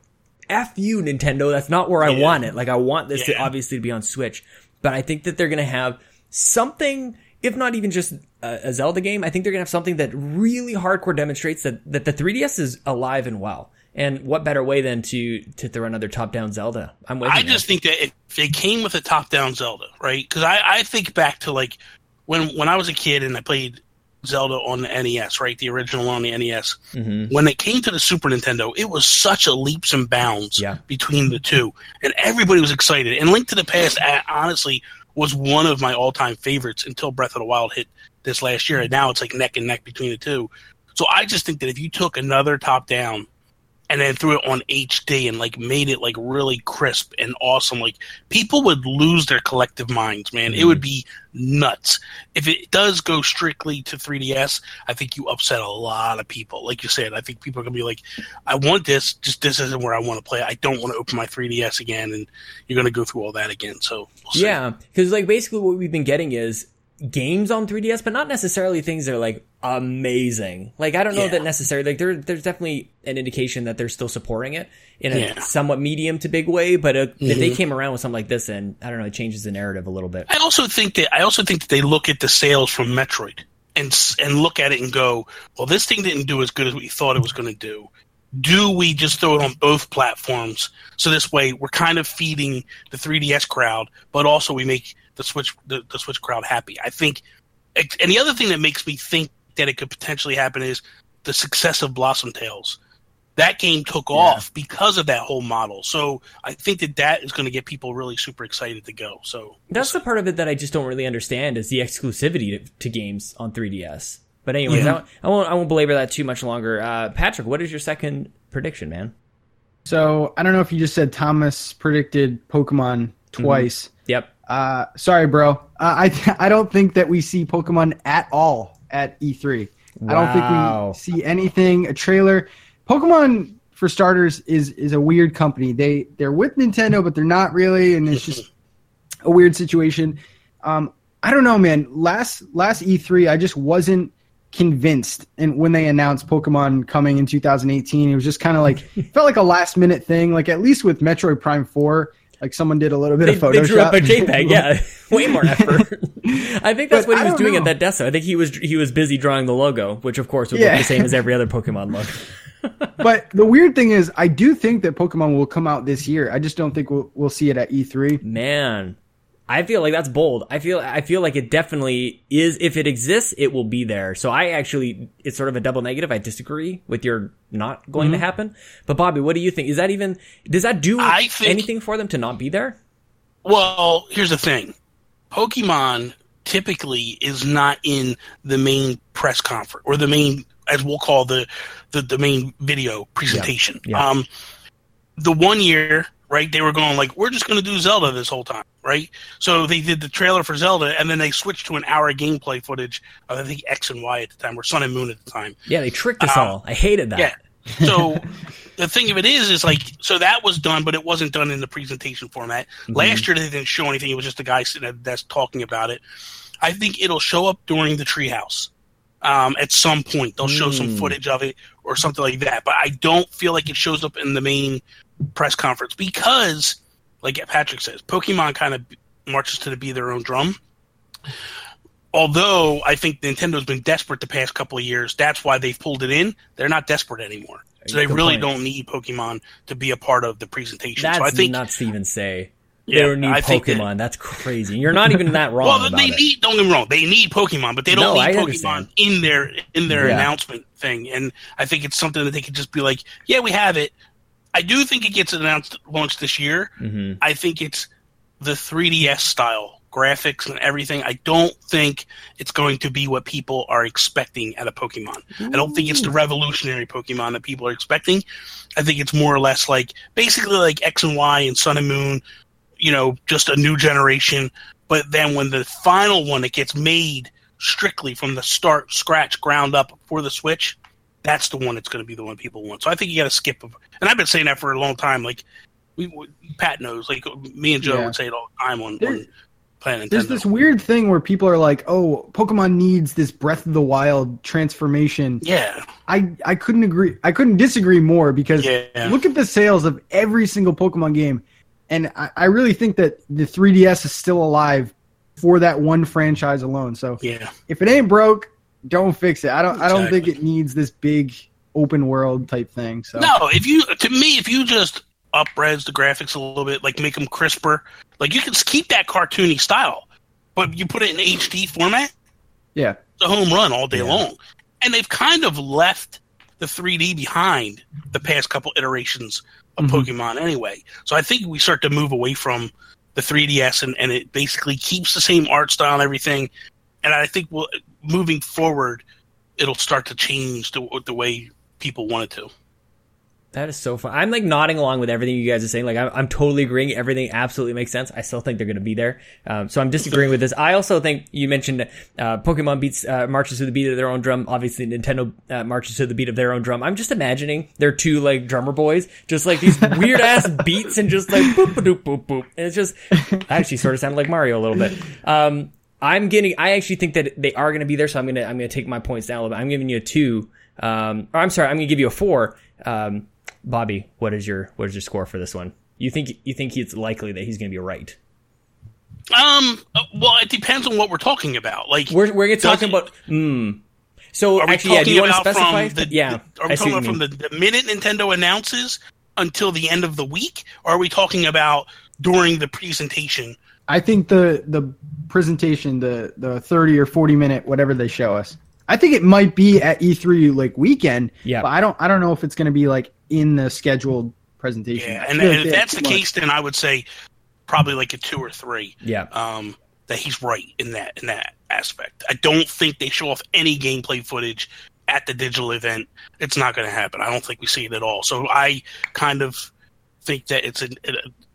F you, Nintendo. That's not where I Yeah. want it. Like, I want this to obviously to be on Switch. But I think that they're going to have something, if not even just a, a Zelda game, I think they're going to have something that really hardcore demonstrates that, that the 3DS is alive and well. And what better way than to, to throw another top down Zelda? I'm with I just think that if it came with a top-down Zelda, right? Because I, I think back to like when when I was a kid and I played Zelda on the NES, right? The original on the NES. Mhm. When it came to the Super Nintendo, it was such a leaps and bounds Yeah. between the two, and everybody was excited. And Link to the Past, honestly, was one of my all-time favorites until Breath of the Wild hit this last year, and now it's like neck and neck between the two. So I just think that if you took another top-down and then threw it on HD and like made it like really crisp and awesome. Like people would lose their collective minds, man. It mm-hmm. would be nuts. If it does go strictly to 3DS, I think you upset a lot of people. Like you said, I think people are gonna be like, I want this, just this isn't where I want to play. I don't want to open my 3DS again, and you're gonna go through all that again. So we'll. Yeah, because like basically what we've been getting is games on 3DS, but not necessarily things that are like amazing. Like I don't know Yeah. that necessarily. Like there, there's definitely an indication that they're still supporting it in a Yeah. somewhat medium to big way. But uh, if they Mhm. came around with something like this, and I don't know, it changes the narrative a little bit. I also think that I also think that they look at the sales from Metroid and and look at it and go, well, this thing didn't do as good as we thought it was going to do. Do we just throw it on both platforms so this way we're kind of feeding the 3DS crowd, but also we make the Switch the, the Switch crowd happy? I think, and the other thing that makes me think that it could potentially happen is the success of Blossom Tales. That game took off because of that whole model. So I think that that is going to get people really super excited to go. So That's the part of it that I just don't really understand is the exclusivity to, to games on 3DS. But anyways, Yeah. I, won't- I won't I won't belabor that too much longer. Uh, Patrick, what is your second prediction, man? So I don't know if you just said Thomas predicted Pokemon twice. Yep. Uh, sorry, bro. Uh, I I don't think that we see Pokemon at all at E3. I don't think we see anything. A trailer. Pokemon for starters, is is a weird company. They they're with Nintendo, but they're not really, and it's just a weird situation. Um, I don't know, man. Last last E3, I just wasn't convinced. And when they announced Pokemon coming in 2018, it was just kind of like felt like a last minute thing. Like at least with Metroid Prime 4, like someone did a little bit They, of Photoshop. they drew up a JPEG, yeah, way more effort. I think that's But what he was doing know. at that desk. I think he was he was busy drawing the logo, which of course would Yeah. look the same as every other Pokemon logo. but the weird thing is, I do think that Pokemon will come out this year. I just don't think we'll, we'll see it at E E3. Man, I feel like that's bold. I feel I feel like it definitely is. If it exists, it will be there. So I actually, it's sort of a double negative. I disagree with your not going Mm-hmm. to happen. But Bobby, what do you think? Is that even does that do think- anything for them to not be there? Well, here's the thing. Pokemon typically is not in the main press conference or the main as we'll call the the, the main video presentation. Yeah. Um the one year, right, they were going like, We're just gonna do Zelda this whole time, right? So they did the trailer for Zelda and then they switched to an hour gameplay footage of I think X and Y at the time, or Sun and Moon at the time. Yeah, they tricked us Um, all. I hated that. Yeah. So the thing of it is, is like, so that was done, but it wasn't done in the presentation format. Last year they didn't show anything; it was just a guy sitting at the desk talking about it. I think it'll show up during the treehouse um, at some point. They'll show some Mm. footage of it or something like that. But I don't feel like it shows up in the main press conference because, like Patrick says, Pokemon kind of marches to the beat of their own drum. Although I think Nintendo's been desperate the past couple of years, that's why they've pulled it in. They're not desperate anymore, so they Good really point. don't need Pokemon to be a part of the presentation. That's so I think nuts to even say. Yeah, they don't need I think that- Pokemon. That's crazy. You're not even that wrong well, they it. need. Don't get me wrong. They need Pokemon, but they don't No, I need Pokemon understand. in their in their Yeah. announcement thing. And I think it's something that they could just be like, "Yeah, we have it." I do think it gets announced launched this year. Mhm. I think it's the 3DS style graphics and everything. I don't think it's going to be what people are expecting at a Pokemon. I don't think it's the revolutionary Pokemon that people are expecting. I think it's more or less like basically like X and Y and Sun and Moon, you know, just a new generation. But then when the final one that gets made strictly from the start, scratch, ground up for the Switch, that's the one that's going to be the one people want. So I think you got to skip. And I've been saying that for a long time. Like we, Pat knows. Like me and Joe Yeah. would say it all the time on, There- on Planet There's Nintendo. this weird thing where people are like, "Oh, Pokemon needs this Breath of the Wild transformation." yeah, I I couldn't agree. I couldn't disagree more because yeah. look at the sales of every single Pokemon game, and I, I really think that the 3DS is still alive for that one franchise alone. So yeah. if it ain't broke, don't fix it. I don't. I don't think it needs this big open world type thing. So No, if you to me, if you just upres the graphics a little bit, like make them crisper, like you can keep that cartoony style, but you put it in HD format, yeah, it's a home run all day Yeah. long. And they've kind of left the 3D behind the past couple iterations of Mhm. Pokemon anyway. So I think we start to move away from the 3DS and, and it basically keeps the same art style and everything. And I think we'll, moving forward, it'll start to change the, the way people want it to. That is so fun. I'm like nodding along with everything you guys are saying. Like I'm, I'm totally agreeing. Everything absolutely makes sense. I still think they're going to be there. Um, so I'm disagreeing with this. I also think you mentioned uh, Pokemon beats uh, marches to the beat of their own drum. Obviously, Nintendo uh, marches to the beat of their own drum. I'm just imagining they're two like drummer boys, just like these weird ass beats and just like boop boop boop boop. And it's just that actually sort of sounded like Mario a little bit. Um, I'm getting. I actually think that they are going to be there. So I'm gonna. I'm gonna take my points down a little bit. I'm giving you a two. Um, or I'm sorry. I'm gonna give you a four. Um, Bobby, what is your what is your score for this one? You think you think it's likely that he's going to be right? Um. Well, it depends on what we're talking about. Like, We're we're talking about. Hmm. So are we actually, yeah. Do talking you want to about specify? from the? yeah. Are we see talking about from the, the minute Nintendo announces until the end of the week, or are we talking about during the presentation? I think the the presentation, the the 30 or 40 minute whatever they show us. I think it might be at E3 like weekend. Yeah. But I don't I don't know if it's going to be like in the scheduled presentation. Yeah, and, and if that's the much. case, then I would say probably like a two or three. Yeah. Um, that he's right in that in that aspect. I don't think they show off any gameplay footage at the digital event. It's not going to happen. I don't think we see it at all. So I kind of think that it's an, a,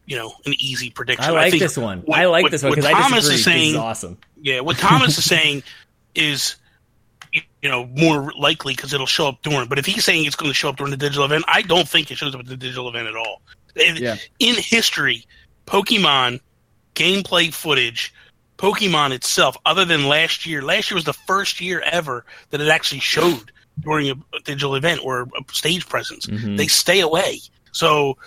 you know an easy prediction. I like think this one. what- I like what- this one because I Thomas disagree. is This saying is awesome. Yeah, what Thomas is saying is, you know, more likely because it'll show up during. But if he's saying it's going to show up during the digital event, I don't think it shows up at the digital event at all. In, Yeah. in history, Pokemon gameplay footage, Pokemon itself, other than last year, last year was the first year ever that it actually showed during a, digital event or a stage presence. Mhm. They stay away. So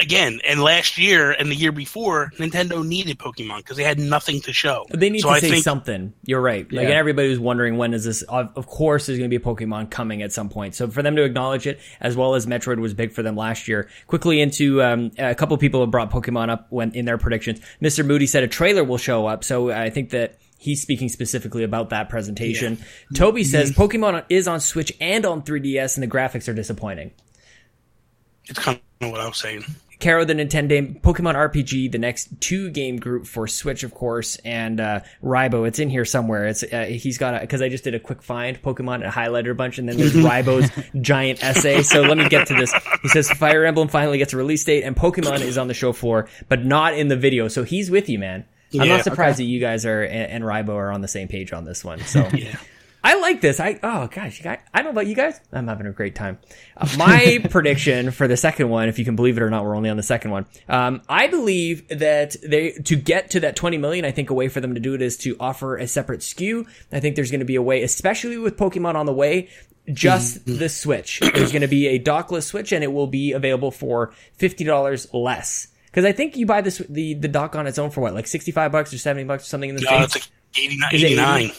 again, and last year and the year before, Nintendo needed Pokemon because they had nothing to show. They need so to I say think, something. You're right. Like, Yeah. everybody was wondering when is this? Of, of course, there's going to be a Pokemon coming at some point. So for them to acknowledge it, as well as Metroid was big for them last year. Quickly into um, a couple people have brought Pokemon up when in their predictions. Mr. Moody said a trailer will show up. So I think that. He's speaking specifically about that presentation. Toby says Pokemon is on Switch and on 3DS, and the graphics are disappointing. It's kind of what I was saying. Caro the Nintendo Pokemon RPG, the next two game group for Switch, of course, and uh, Raibo. It's in here somewhere. It's uh, he's got a because I just did a quick find Pokemon and highlighted a bunch, and then there's Raibo's giant essay. So let me get to this. He says Fire Emblem finally gets a release date, and Pokemon is on the show floor, but not in the video. So he's with you, man. I'm not surprised that you guys are and, and Raibo are on the same page on this one. So Yeah. I like this. I oh gosh, you guys, I don't know about you guys. I'm having a great time. Uh, my prediction for the second one, if you can believe it or not, we're only on the second one. Um, I believe that they to get to that 20 million. I think a way for them to do it is to offer a separate SKU. I think there's going to be a way, especially with Pokemon on the way. Just the Switch. There's going to be a dockless Switch, and it will be available for fifty dollars less. Because I think you buy this the the dock on its own for what, like sixty five bucks or seventy bucks or something in the No, states. it's like 89. Is 89.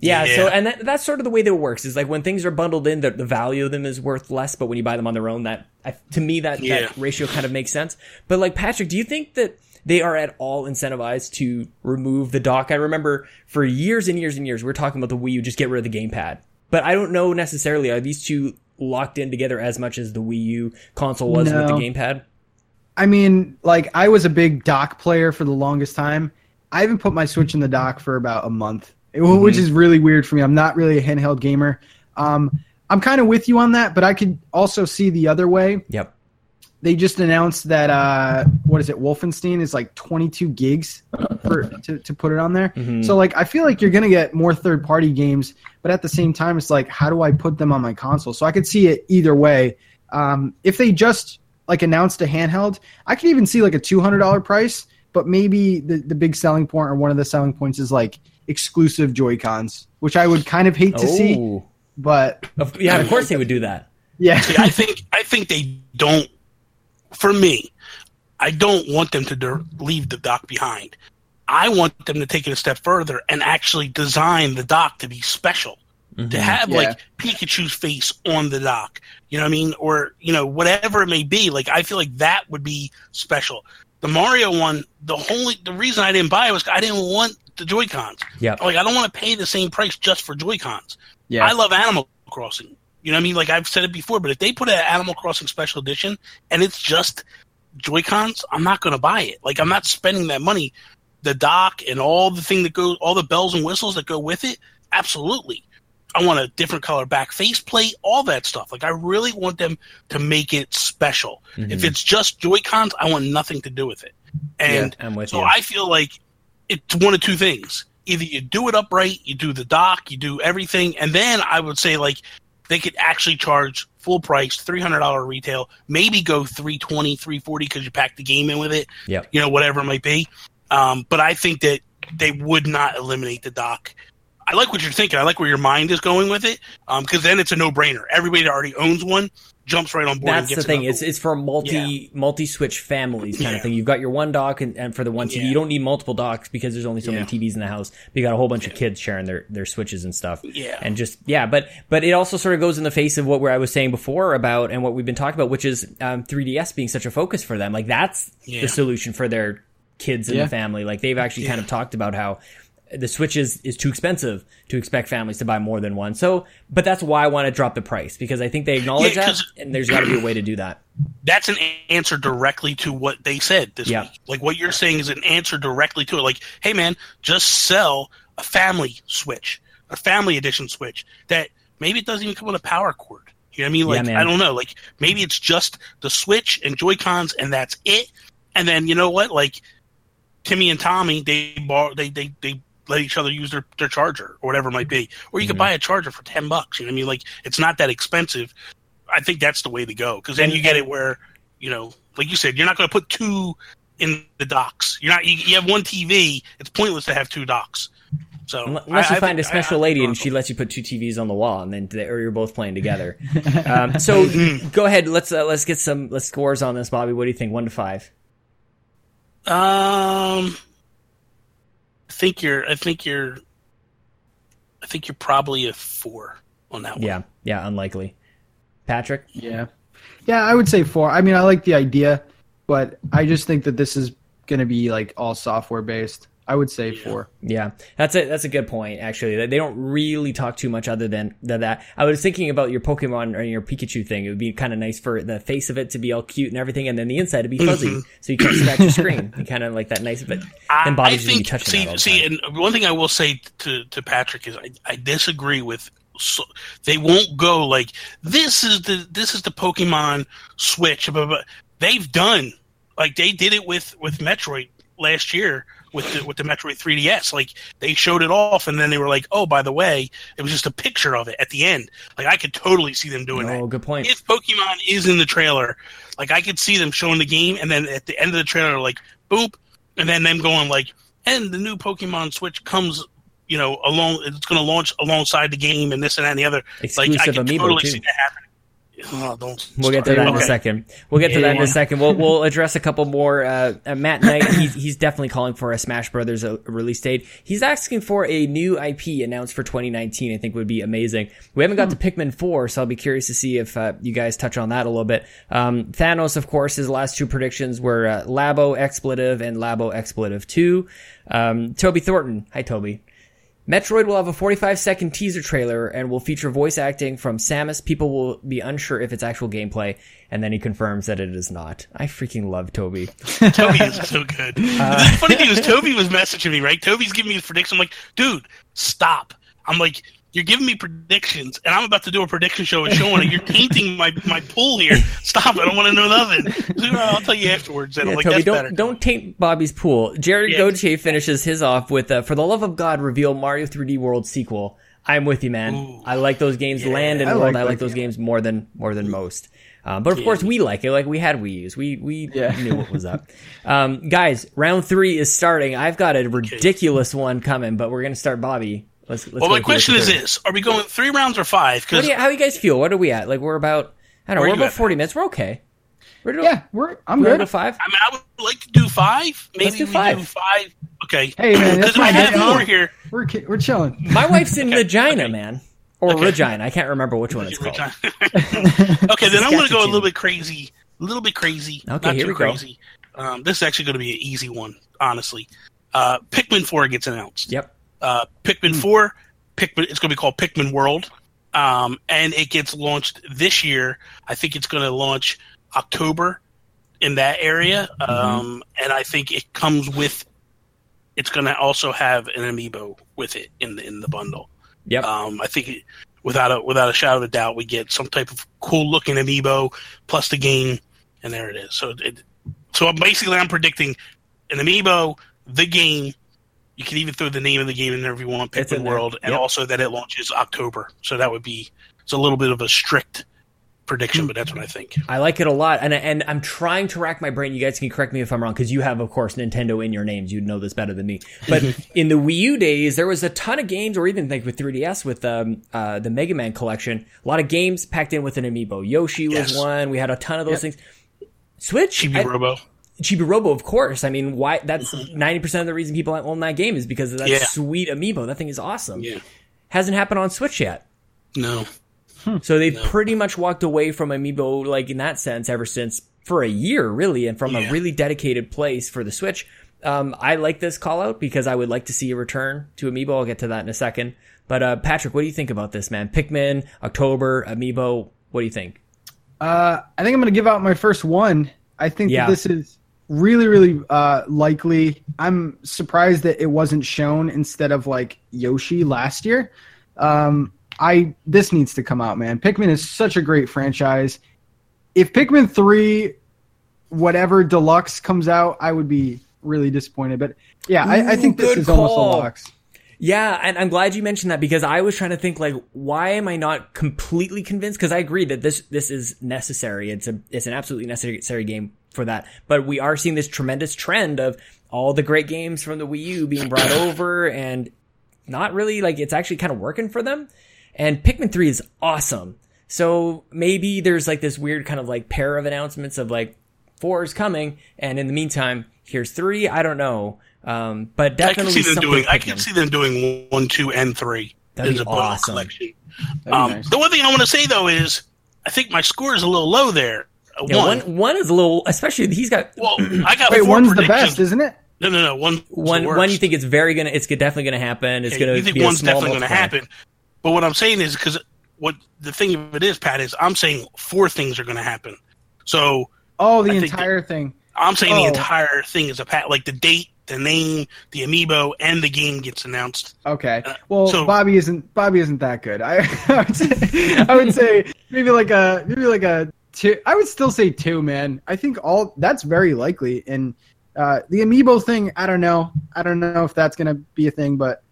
Yeah, Yeah. so and that, that's sort of the way that it works. Is like when things are bundled in, the, the value of them is worth less, but when you buy them on their own, that I, to me that, Yeah. that ratio kind of makes sense. But like Patrick, do you think that they are at all incentivized to remove the dock? I remember for years and years and years we are talking about the Wii U, just get rid of the gamepad. But I don't know necessarily are these two locked in together as much as the Wii U console was with the No. gamepad. I mean, like I was a big dock player for the longest time. I haven't put my Switch in the dock for about a month, it- which is really weird for me. I'm not really a handheld gamer. Um, I'm kind of with you on that, but I could also see the other way. Yep. They just announced that uh, what is it? Wolfenstein is like 22 gigs for to, to put it on there. So like, I feel like you're gonna get more third party games, but at the same time, it's like, how do I put them on my console? So I could see it either way. Um, if they just like announced a handheld, I could even see like a two hundred dollar price, but maybe the the big selling point or one of the selling points is like exclusive Joy Cons, which I would kind of hate to see. Oh, But Of- yeah, of course they would do that. yeah, See, I think I think they don't. For me, I don't want them to der- leave the dock behind. I want them to take it a step further and actually design the dock to be special. Mm-hmm. To have Yeah. like Pikachu's face on the dock, you know what I mean, or you know whatever it may be. Like I feel like that would be special. The Mario one, the only the reason I didn't buy it was I didn't want the Joy Cons. Yep. Like I don't want to pay the same price just for Joy Cons. yeah. I love Animal Crossing. You know what I mean? Like I've said it before, but if they put an Animal Crossing special edition and it's just Joy Cons, I'm not going to buy it. Like I'm not spending that money. The dock and all the thing that goes, all the bells and whistles that go with it. Absolutely. I want a different color back face faceplate, all that stuff. Like I really want them to make it special. If mm-hmm. it's just Joy Cons, I want nothing to do with it. And I'm with so you. I feel like it's one of two things. Either you do it upright, you do the dock, you do everything, and then I would say like they could actually charge full price, three hundred dollar retail, maybe go 320 340 because you pack the game in with it, Yep. you know, whatever it might be. Um, but I think that they would not eliminate the dock. I like what you're thinking. I like where your mind is going with it, because then it's a no brainer. Everybody that already owns one jumps right on board. and That's the thing. It's it's for multi multi switch families kind Yeah. of thing. You've got your one dock, and, and for the one TV, Yeah. you don't need multiple docks because there's only so many TVs in the house. But you got a whole bunch of kids sharing their their switches and stuff. Yeah. and just yeah, but but it also sort of goes in the face of what where I was saying before about and what we've been talking about, which is um, 3DS being such a focus for them. Like that's Yeah. the solution for their kids in Yeah. the family. Like they've actually kind of talked about how the Switch is, is too expensive to expect families to buy more than one. So, but that's why I want to drop the price because I think they acknowledge Yeah, that, and there's got to be a way to do that. that's an answer directly to what they said this Yeah. week. Like what you're saying is an answer directly to it. Like, hey man, just sell a family switch, a family edition switch that maybe it doesn't even come with a power cord. You know what I mean? Like man. I don't know. Like maybe it's just the switch and Joy Cons and that's it. And then you know what? Like Timmy and Tommy, they bar they they they let each other use their, their charger or whatever it might be. Or you Mm-hmm. could buy a charger for ten bucks. You know what I mean? Like it's not that expensive. I think that's the way to go because then you get it where you know, like you said, you're not going to put two in the docks. You're not. You, you have one TV. It's pointless to have two docks. So Unless I- you I find think- a special I- I lady think and she lets you put two TVs on the wall, and then they, or you're both playing together. Um, so go ahead. Let's uh, let's get some let's scores on this, Bobby. What do you think? One to five. Um, I think you're. I think you're. I think you're probably a four on that one. Yeah, yeah, unlikely. Patrick. Yeah. Yeah, I would say four. I mean, I like the idea, but I just think that this is going to be like all software based. I would say four. Yeah, that's a that's a good point. Actually, they don't really talk too much other than, than that. I was thinking about your Pokemon or your Pikachu thing. It would be kind of nice for the face of it to be all cute and everything, and then the inside to be fuzzy, mm-hmm. so you can't scratch your screen. You kind of like that nice, but I, then I Bobby's gonna be think. touching See, that all see, time. and one thing I will say to to Patrick is I, I disagree with. So, they won't go like this is the this is the Pokemon Switch. But, but they've done like they did it with with Metroid last year with the with the Metroid 3DS. Like they showed it off, and then they were like, "Oh, by the way, it was just a picture of it at the end." Like I could totally see them doing that. Oh, good point. if Pokemon is in the trailer, like I could see them showing the game, and then at the end of the trailer, like boop, and then them going like, and the new Pokemon Switch comes, you know, along. It's going to launch alongside the game, and this and that and the other. like I Exclusive could amiibo, totally too. see that happening. Oh, We'll get to that in a second. We'll get to Yeah, that in a second. We'll we'll address a couple more. Uh, uh, Matt Knight, he's, he's definitely calling for a Smash Brothers uh, release date. He's asking for a new IP announced for 2019. I think would be amazing. We haven't got to Pikmin 4, so I'll be curious to see if uh, you guys touch on that a little bit. Um, Thanos, of course, his last two predictions were uh, Labo Expletive and Labo Expletive 2. Um, Toby Thornton, hi Toby. Metroid will have a 45 second teaser trailer and will feature voice acting from Samus. People will be unsure if it's actual gameplay, and then he confirms that it is not. I freaking love Toby. Toby is so good. the funny thing is, Toby was messaging me, right? Toby's giving me his prediction. I'm like, dude, stop. I'm like, you're giving me predictions, and I'm about to do a prediction show and showing it. You're tainting my, my pool here. Stop. I don't want to know nothing. So, "Oh, I'll tell you afterwards. And Yeah, I'm like, Toby, that's don't better. don't taint Bobby's pool. Jared Yeah. Gauthier finishes his off with, uh, "For the love of God, reveal Mario 3D World sequel." I'm with you, man. Ooh. I like those games, Land and I World. like I like that those games more than more than most. Um, but of course, we like it. Like we had Wii U's. We we Yeah. knew what was up. Um, guys, round three is starting. I've got a ridiculous one coming, but we're gonna start Bobby. Let's. let's Well, my question the is this: Are we going three rounds or five? What Because do you, how do you guys feel? What are we at? Like we're about. I don't know. Where We're about at? 40 minutes. We're okay. We're doing, Yeah, we're I'm we're good. go five. I mean, I would like to do five. Maybe Let's do we five. do five. Okay. Hey, man, that's Because I my have more here. We're ki- we're chilling. My wife's in Regina, okay. man. Or Okay. Regina. I can't remember which one it's called. okay, then I'm going to go a little bit crazy. A little bit crazy. Okay, not here too we go. Um, this is actually going to be an easy one, honestly. Uh, Pikmin 4 gets announced. Yep. Uh, Pikmin 4, Pikmin, it's going to be called Pikmin World. Um, and it gets launched this year. I think it's going to launch October in that area. Mm-hmm. Um, and I think it comes with, it's going to also have an amiibo with it in the, in the bundle. Yep. Um, I think it, without a without a shadow of a doubt, we get some type of cool looking amiibo plus the game, and there it is. So it, so basically, I'm predicting an amiibo, the game. You can even throw the name of the game in there if you want, Pikmin. World, and also that it launches October. So that would be it's a little bit of a strict prediction, but that's what I think. I like it a lot, and and I'm trying to rack my brain. You guys can correct me if I'm wrong, because you have, of course, Nintendo in your names. You'd know this better than me. But in the Wii U days, there was a ton of games, or even like with 3DS with um, uh, the Mega Man collection, a lot of games packed in with an amiibo. Yoshi was Yes. one. We had a ton of those things. Switch, Chibi I- Robo. Chibi Robo, of course. I mean, why? That's ninety percent of the reason people own that game is because of that Yeah. sweet amiibo. That thing is awesome. Yeah. Hasn't happened on Switch yet. No. So they've pretty much walked away from Amiibo, like in that sense, ever since for a year, really, and from a really dedicated place for the Switch. Um, I like this call out because I would like to see a return to Amiibo. I'll get to that in a second. But uh, Patrick, what do you think about this, man? Pikmin, October, Amiibo. What do you think? Uh, I think I'm going to give out my first one. I think Yeah. that this is really, really uh, likely. I'm surprised that it wasn't shown instead of like Yoshi last year. Um, I this needs to come out, man. Pikmin is such a great franchise. If Pikmin three, whatever deluxe comes out, I would be really disappointed. But yeah, I, I think this is good almost a call. lock. Yeah, and I'm glad you mentioned that because I was trying to think like, why am I not completely convinced? Because I agree that this this is necessary. It's a it's an absolutely necessary game for that. But we are seeing this tremendous trend of all the great games from the Wii U being brought over, and not really like it's actually kind of working for them. And Pikmin Three is awesome. So maybe there's like this weird kind of like pair of announcements of like four is coming, and in the meantime, here's three. I don't know. Um, but definitely, I can see them something doing. I can see them doing one, two, and three. That'd as be a bundle awesome. collection. Um, nice. The one thing I want to say though is, I think my score is a little low there. Uh, Yeah, one. one one is a little, especially he's got Well, I got Wait, four one's the best, isn't it? No, no, no. One. one. One you think it's very gonna, it's definitely gonna happen. It's Yeah, gonna you think be one's a small definitely going to happen. But what I'm saying is because what the thing of it is, Pat, is I'm saying four things are going to happen. So Oh, the I think entire thing. I'm saying Oh. the entire thing is a pat, like the date, the name, the amiibo, and the game gets announced. Okay. Uh, Well, so- Bobby isn't Bobby isn't that good. I, I would say I would say maybe like a maybe like a two. I would still say two, man. I think all that's very likely. And uh, the amiibo thing, I don't know. I don't know if that's gonna be a thing, but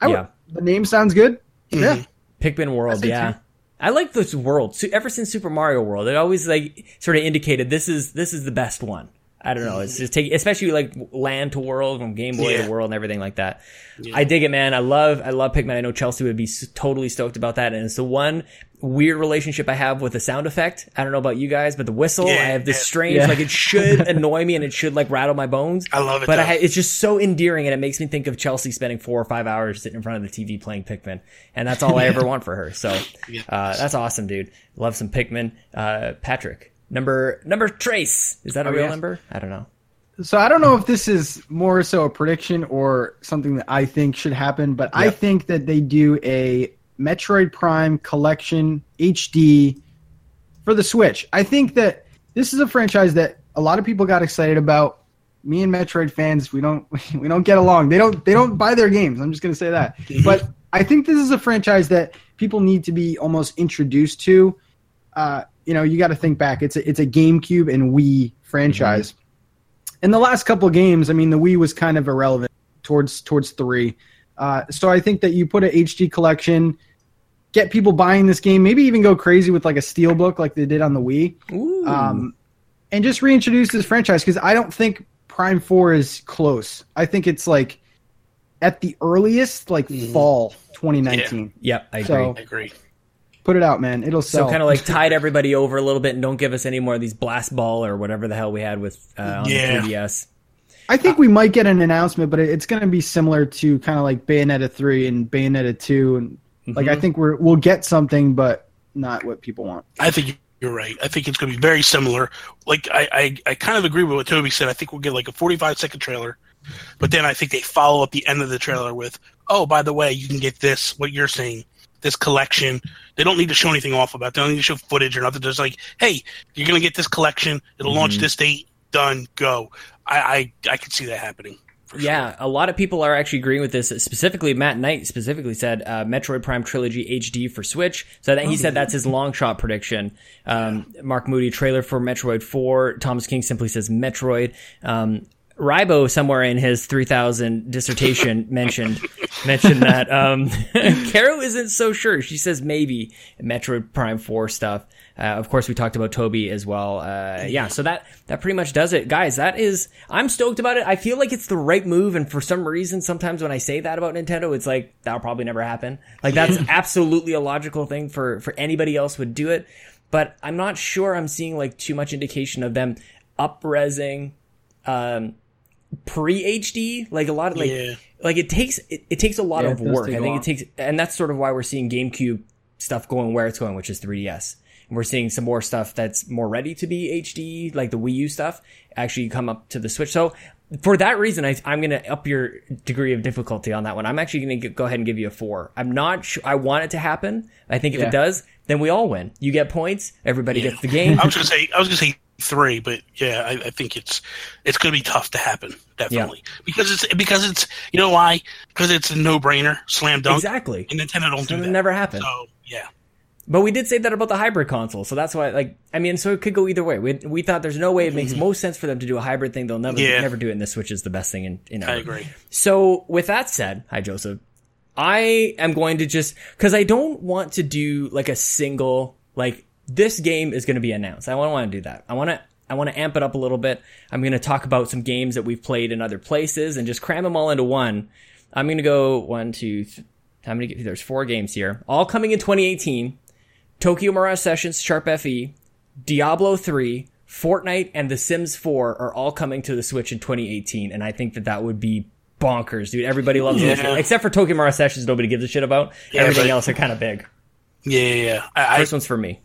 I would, Yeah. the name sounds good. Yeah. Mhm. Pikmin World, say yeah. two. I like this world. So, ever since Super Mario World, it always like sort of indicated this is this is the best one. I don't know. It's just take, especially like land to world from Game Boy Yeah. to world and everything like that. Yeah. I dig it, man. I love I love Pikmin. I know Chelsea would be totally stoked about that. And it's the one weird relationship I have with the sound effect. I don't know about you guys, but the whistle, Yeah, I have this yeah. strange Yeah. like it should annoy me and it should like rattle my bones. I love it, but I, it's just so endearing and it makes me think of Chelsea spending four or five hours sitting in front of the TV playing Pikmin, and that's all I ever want for her. So Yeah. uh, that's awesome, dude. Love some Pikmin. Uh, Patrick, number number Trace is that a Oh, real yeah. number? I don't know. So I don't know if this is more so a prediction or something that I think should happen, but I think that they do a Metroid Prime collection HD for the Switch. I think that this is a franchise that a lot of people got excited about. Me and Metroid fans, we don't we don't get along. They don't they don't buy their games. I'm just going to say that. But I think this is a franchise that people need to be almost introduced to. Uh, you know, you got to think back. It's a, it's a GameCube and Wii franchise. In the last couple of games, I mean, the Wii was kind of irrelevant towards towards three. Uh, so I think that you put an HD collection, get people buying this game, maybe even go crazy with like a steelbook like they did on the Wii, Ooh. um, and just reintroduce this franchise because I don't think Prime Four is close. I think it's like at the earliest, like Mhm. fall 2019. yep, I agree. so- I agree. Put it out, man. It'll sell. So kind of like tide everybody over a little bit and don't give us any more of these blast ball or whatever the hell we had with uh, on Yeah. the 3DS. I think we might get an announcement, but it's going to be similar to kind of like Bayonetta three and Bayonetta two, and like I Mhm. think we're we'll get something, but not what people want. I think you're right. I think it's going to be very similar. Like I, I, I kind of agree with what Toby said. I think we'll get like a 45 second trailer, but then I think they follow up the end of the trailer with, "Oh, by the way, you can get this. What you're saying, this collection. They don't need to show anything off about. It. They don't need to show footage or nothing. Just like, hey, you're going to get this collection. It'll launch Mhm. this date. Done. Go. I, I, I could see that happening. For sure. Yeah, a lot of people are actually agreeing with this. Specifically, Matt Knight specifically said uh, Metroid Prime Trilogy HD for Switch. So that he said that's his long shot prediction. Um, Mark Moody trailer for Metroid 4. Thomas King simply says Metroid. Um, Rybo somewhere in his 3000 dissertation mentioned mentioned that um Caro isn't so sure. She says maybe Metroid Prime 4 stuff. Uh, of course we talked about Toby as well. Uh yeah, so that that pretty much does it. Guys, that is I'm stoked about it. I feel like it's the right move and for some reason sometimes when I say that about Nintendo it's like that'll probably never happen. Like that's absolutely a logical thing for for anybody else would do it. But I'm not sure I'm seeing like too much indication of them up-resing um pre HD, like a lot of like Yeah. like it takes it, it takes a lot Yeah, of work. I think it takes and that's sort of why we're seeing GameCube stuff going where it's going, which is 3DS. We're seeing some more stuff that's more ready to be HD, like the Wii U stuff, actually come up to the Switch. So for that reason, I, I'm going to up your degree of difficulty on that one. I'm actually going to go ahead and give you a four. I'm not sure. I want it to happen. I think if Yeah. it does, then we all win. You get points. Everybody gets the game. I was gonna say I was gonna say three, but yeah, I, I think it's it's gonna be tough to happen definitely because it's because it's you know why because it's a no brainer slam dunk exactly. and Nintendo don't So do it that. never happened. So yeah, But we did say that about the hybrid console, so that's why, like, I mean, so it could go either way. We, we thought there's no way it makes mm-hmm. most sense for them to do a hybrid thing. They'll never Yeah. never do it, and the Switch is the best thing in, in I agree. So with that said, hi Joseph. I am going to just because I don't want to do like a single like this game is going to be announced. I don't want to do that. I want to I want to amp it up a little bit. I'm going to talk about some games that we've played in other places and just cram them all into one. I'm going to go one, two, th- how many? Get there's four games here, all coming in 2018. Tokyo Mirage Sessions, Sharp FE, Diablo 3, Fortnite, and The Sims 4 are all coming to the Switch in 2018, and I think that that would be bonkers, dude. Everybody loves Yeah. those, except for Tokyo Mirage Sessions. Nobody gives a shit about. Yeah, Everything but- else are kind of big. Yeah, yeah, yeah. I, I, First one's for me.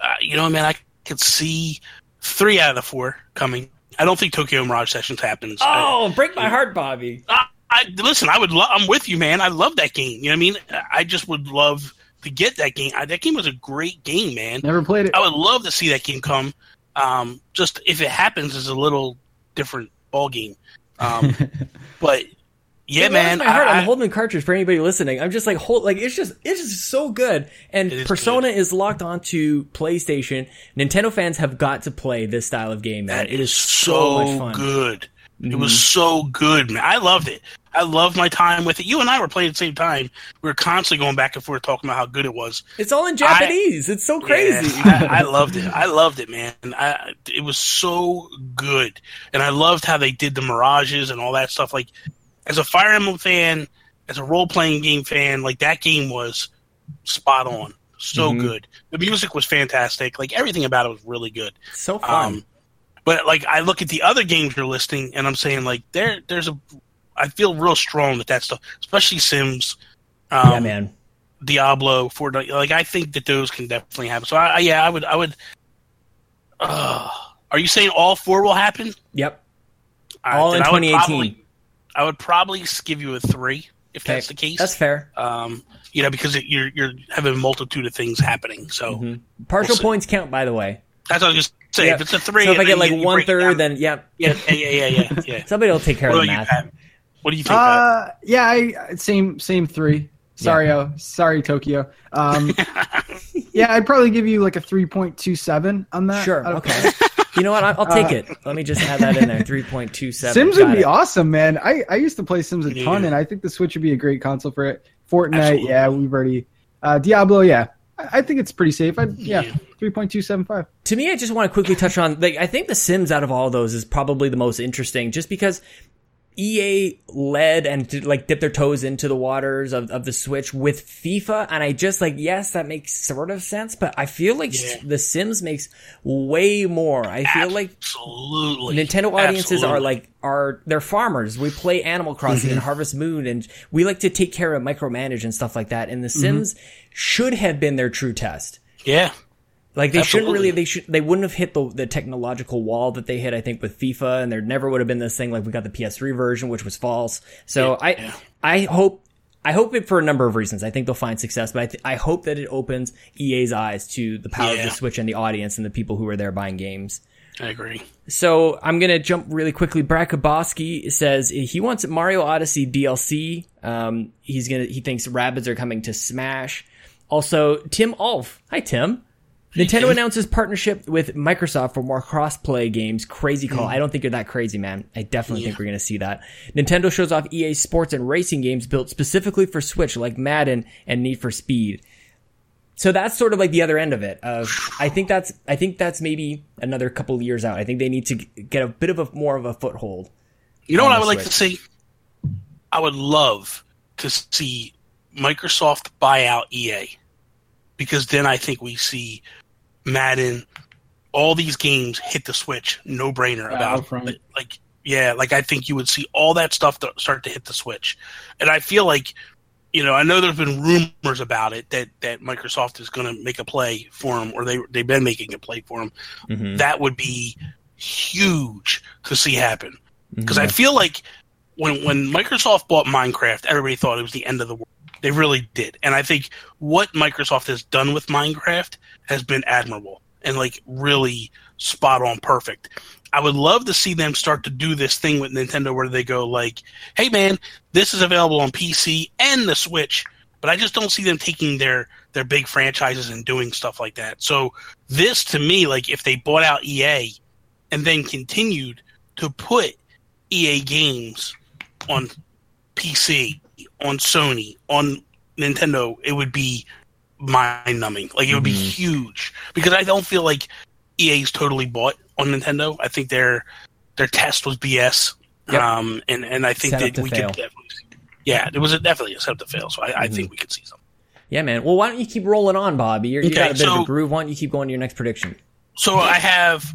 uh, you know, man, I could see three out of the four coming. I don't think Tokyo Mirage Sessions happens. I- Oh, break my heart, Bobby. I, I listen. I would. Lo- I'm with you, man. I love that game. You know what I mean? I just would love to get that game. I, that game was a great game, man. Never played it. I would love to see that game come. Um, just if it happens, is a little different ball game. Um, but yeah, It man. warms my heart. I, I, I- am holding cartridge for anybody listening. I'm just like hold like it's just it's just so good. And It is Persona is locked onto PlayStation. Nintendo fans have got to play this style of game, man. That It is is so, so much fun. Mm-hmm. It was so good, man. I loved it. I loved my time with it. You and I were playing at the same time. We were constantly going back and forth talking about how good it was. It's all in Japanese. it's so crazy. Yeah, I, I loved it. I loved it, man. I, it was so good, and I loved how they did the mirages and all that stuff. Like, as a Fire Emblem fan, as a role playing game fan, like that game was spot on. So Mhm. good. The music was fantastic. Like everything about it was really good. so fun. Um, but like I look at the other games you're listing, and I'm saying like there, there's a. I feel real strong with that stuff, especially Sims, um, yeah, man. Diablo, Fortnite. Like I think that those can definitely happen. So I, I yeah, I would, I would. Uh, are you saying all four will happen? Yep. All in then I would 2018. probably- I would probably give you a three if Okay. that's the case. That's fair. um, you know, because it, you're you're having a multitude of things happening. So Mhm. Partial We'll points count, by the way. That's what I was just saying. Yeah. If it's a three, So if I get like you- you one break it third, down- then yeah, yeah, yeah, yeah, yeah, yeah. yeah. somebody will take care What of the about you, math. What do you think? Pat? Uh, yeah, I, same same three. Sorry, oh, sorry, Tokyo. Um, yeah, I'd probably give you like a three point two seven on that. Sure. Okay. you know what? I- I'll take Uh, it. Let me just add that in there. Three point two seven. Sims would be awesome, man. I, I used to play Sims a ton, Yeah. and I think the Switch would be a great console for it. Fortnite, Absolutely. yeah, we've already. Uh, Diablo, yeah, I, I think it's pretty safe. I'd, yeah, Yeah. three point two seven five. to me, I just want to quickly touch on. Like, I think The Sims out of all those is probably the most interesting, just because EA led and did, like dipped their toes into the waters of, of the Switch with FIFA, and I just like yes, that makes sort of sense, but I feel like Yeah. The Sims makes way more. I feel like Absolutely. Nintendo audiences are like are they're farmers. We play Animal Crossing Mm-hmm. and Harvest Moon, and we like to take care of micromanage and stuff like that. And The Mm-hmm. Sims should have been their true test. yeah. Like they shouldn't really, they should, they wouldn't have hit the, the technological wall that they hit, I think, with FIFA, and there never would have been this thing like we got the PS3 version, which was false. So I, yeah. I hope, I hope it for a number of reasons. I think they'll find success, but I, th- I hope that it opens EA's eyes to the power of the Switch and the audience and the people who are there buying games. I agree. So I'm gonna jump really quickly. Brad Kaboski says he wants Mario Odyssey DLC. Um, he's gonna he thinks Rabbids are coming to Smash. Also, Tim Ulf. Hi Tim. Nintendo announces partnership with Microsoft for more cross-play games. Crazy call. Hmm. I don't think you're that crazy, man. I definitely think we're going to see that. Nintendo shows off EA Sports and racing games built specifically for Switch, like Madden and Need for Speed. So that's sort of like the other end of it. Of I think that's I think that's maybe another couple of years out. I think they need to get a bit of a more of a foothold. You know what I would like to see? I would love to see Microsoft buy out EA because then I think we see Madden, all these games hit the Switch, no brainer about like, like yeah, like I think you would see all that stuff to start to hit the Switch, and I feel like you know I know there's been rumors about it that that Microsoft is going to make a play for them or they they've been making a play for them. Mm-hmm. That would be huge to see happen Mm-hmm. because I feel like when when Microsoft bought Minecraft, everybody thought it was the end of the world. They really did, and I think what Microsoft has done with Minecraft has been admirable and like really spot on, perfect. I would love to see them start to do this thing with Nintendo where they go like, "Hey man, this is available on PC and the Switch." But I just don't see them taking their their big franchises and doing stuff like that. So this to me, like if they bought out EA and then continued to put EA games on PC on Sony, on Nintendo, it would be mind numbing. Like it would be Mhm. huge because I don't feel like EA's totally bought on Nintendo. I think their their test was BS. Yep. Um, and and I think Set that we fail. could definitely. Yeah, it was a, definitely a setup to fail. So I, I Mhm. think we could see something. Yeah, man. Well, why don't you keep rolling on, Bobby? You're, you Okay, got a bit of a groove. Why don't you keep going to your next prediction? So I have,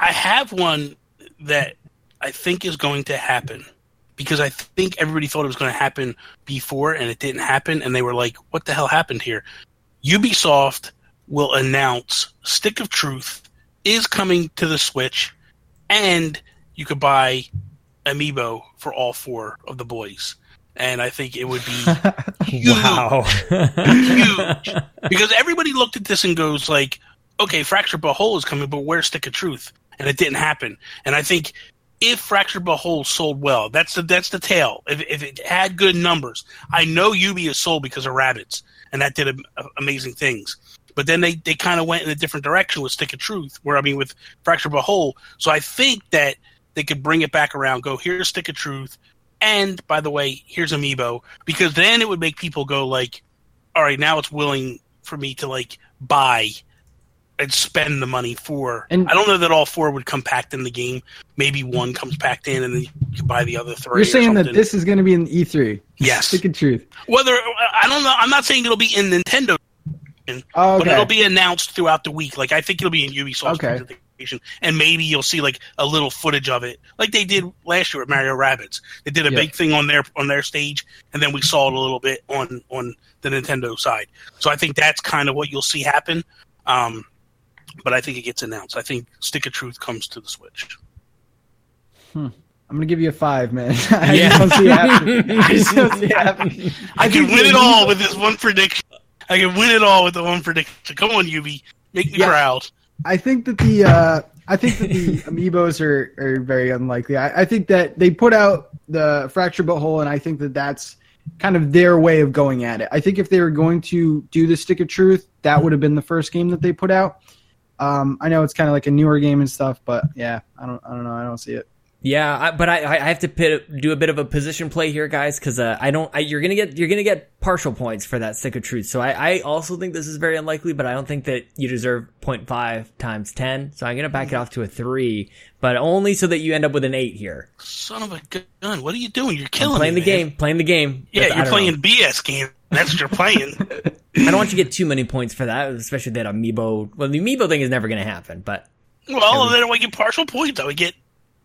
I have one that I think is going to happen because I think everybody thought it was going to happen before and it didn't happen, and they were like, "What the hell happened here?" Ubisoft will announce Stick of Truth is coming to the Switch, and you could buy amiibo for all four of the boys. And I think it would be huge Wow. huge because everybody looked at this and goes like, okay, Fracture But Whole is coming, but where's Stick of Truth? And it didn't happen. And I think if Fractured But Whole sold well, that's the that's the tale. If, if it had good numbers, I know Ubi is sold because of Rabbids, and that did a, a- uh, amazing things. But then they, they kind of went in a different direction with Stick of Truth, where I mean with Fractured But Whole. So I think that they could bring it back around. Go here's Stick of Truth, and by the way, here's Amiibo, because then it would make people go like, all right, now it's willing for me to like buy and spend the money for. And- I don't know that all four would come packed in the game. Maybe one comes packed in, and then you can buy the other 3 You're saying that this is going to be in E3. Yes. Stick of truth. Whether I don't know, I'm not saying it'll be in Nintendo, Oh, but it'll be announced throughout the week. Like I think it'll be in Ubisoft's Okay. presentation, and maybe you'll see like a little footage of it, like they did last year at Mario Rabbids. They did a Yeah. big thing on their on their stage, and then we saw it a little bit on on the Nintendo side. So I think that's kind of what you'll see happen. Um, but I think it gets announced. I think Stick of Truth comes to the Switch. I'm going to give you a five, man. I Yeah. just don't see it happening. I just don't see it happening. I, can win it all with this one prediction. I can win it all with the one prediction. Come on, Ubi, make me Yeah. proud. I think that the uh, I think that the amiibos are, are very unlikely. I, I think that they put out the fracture but Whole, and I think that that's kind of their way of going at it. I think if they were going to do the stick of truth, that would have been the first game that they put out. Um, I know it's kind of like a newer game and stuff, but yeah, I don't I don't know. I don't see it. Yeah, I, but I, I have to pit, do a bit of a position play here, guys, because uh, I don't. I, you're gonna get you're gonna get partial points for that stick of truth. So I, I also think this is very unlikely, but I don't think that you deserve 0.5 times ten. So I'm gonna back it off to a three, but only so that you end up with an eight here. Son of a gun! What are you doing? You're I'm killing playing me, the man. game, playing the game. Yeah, But you're playing know. BS game. That's what you're playing. I don't want you to get too many points for that, especially that amiibo. Well, the amiibo thing is never gonna happen, but well, then I get partial points. I would get.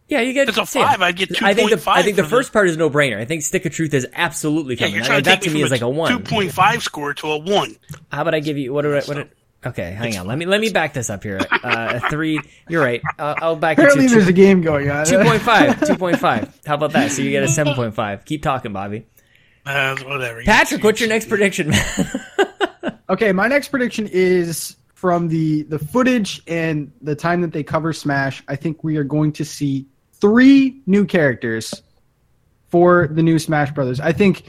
yeah, you get. It's a yeah. five. I'd get I think the I think the first part is no brainer. I think stick of truth is absolutely Yeah, you're That- trying to that take to me me is like a one. two point five score to a one. How about I give you what? do I- What? do- Okay, hang on. Let me let me back this up here. Uh, a three. You're right. Uh, I'll back Apparently, it to there's two, a game going on. 2.5. 2.5. How about that? So you get a 7.5. Keep talking, Bobby. Uh, whatever. Patrick, what's your next prediction, man? Okay, my next prediction is from the the footage and the time that they cover Smash. I think we are going to see three new characters for the new Smash Brothers. I think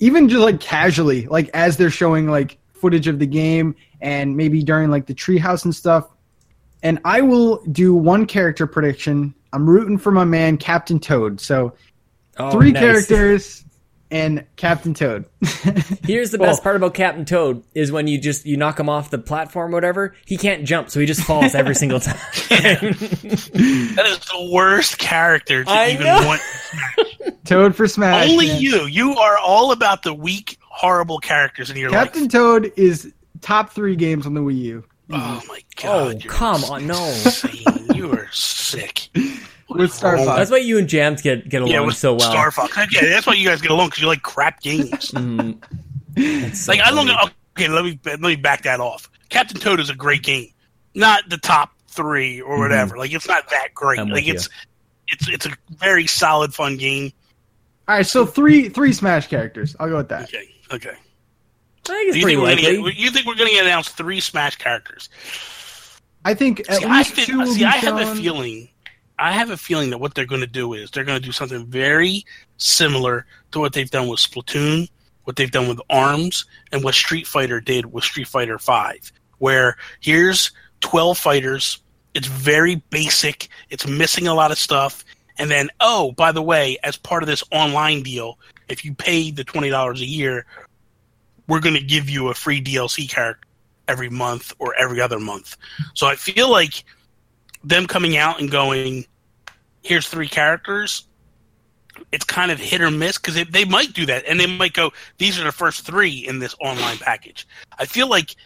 even just like casually, like as they're showing like footage of the game and maybe during like the treehouse and stuff. And I will do one character prediction. I'm rooting for my man Captain Toad. So Oh, three nice. characters and Captain Toad. Here's the Well- best part about Captain Toad is when you just you knock him off the platform or whatever, he can't jump, so he just falls every single time. That is the worst character to I even know. want. Toad for Smash. Only man. you. You are all about the weak, horrible characters in your life. Captain life. Toad is top three games on the Wii U. Oh my oh, god! Oh, you're come on, no. you are sick. With Star Fox. That's why you and Jams get get along Yeah, with so well. Star Fox. Yeah, that's why you guys get along because you like crap games. Mhm. So like I don't. Okay, let me let me back that off. Captain Toad is a great game, not the top three or whatever. Like it's not that great. Mm-hmm. I'm like with it's it's it's a very solid, fun game. All right, so three three Smash characters. I'll go with that. Okay, okay. I think it's You pretty think, we're gonna likely. get, you think we're going to announce three Smash characters? I think at See, I, least think- two will see, be I have a feeling. I have a feeling that what they're going to do is they're going to do something very similar to what they've done with Splatoon, what they've done with Arms, and what Street Fighter did with Street Fighter Five. Where here's twelve fighters. It's very basic. It's missing a lot of stuff. And then, oh, by the way, as part of this online deal, if you pay the twenty dollars a year, we're going to give you a free DLC character every month or every other month. So I feel like them coming out and going, here's three characters. It's kind of hit or miss because they might do that, and they might go, "These are the first three in this online package." I feel like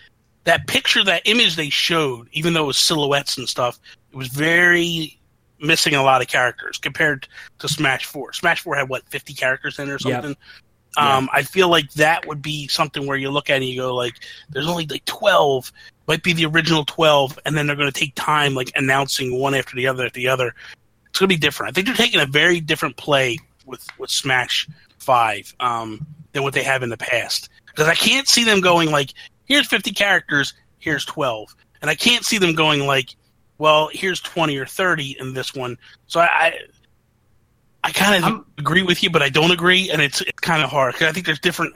that picture, that image they showed, even though it was silhouettes and stuff, it was very missing a lot of characters compared to Smash Four. Smash Four had what fifty characters in it or something. Yep. Um, I feel like that would be something where you look at it and you go like, "There's only like twelve, might be the original twelve, and then they're going to take time like announcing one after the other after the other." It's going to be different. I think they're taking a very different play with with Smash Five um, than what they have in the past because I can't see them going like, "Here's fifty characters, here's 12. and I can't see them going like, well, here's 20 or 30 in this one. So I, I, I kind of agree with you, but I don't agree, and it's it's kind of hard because I think there's different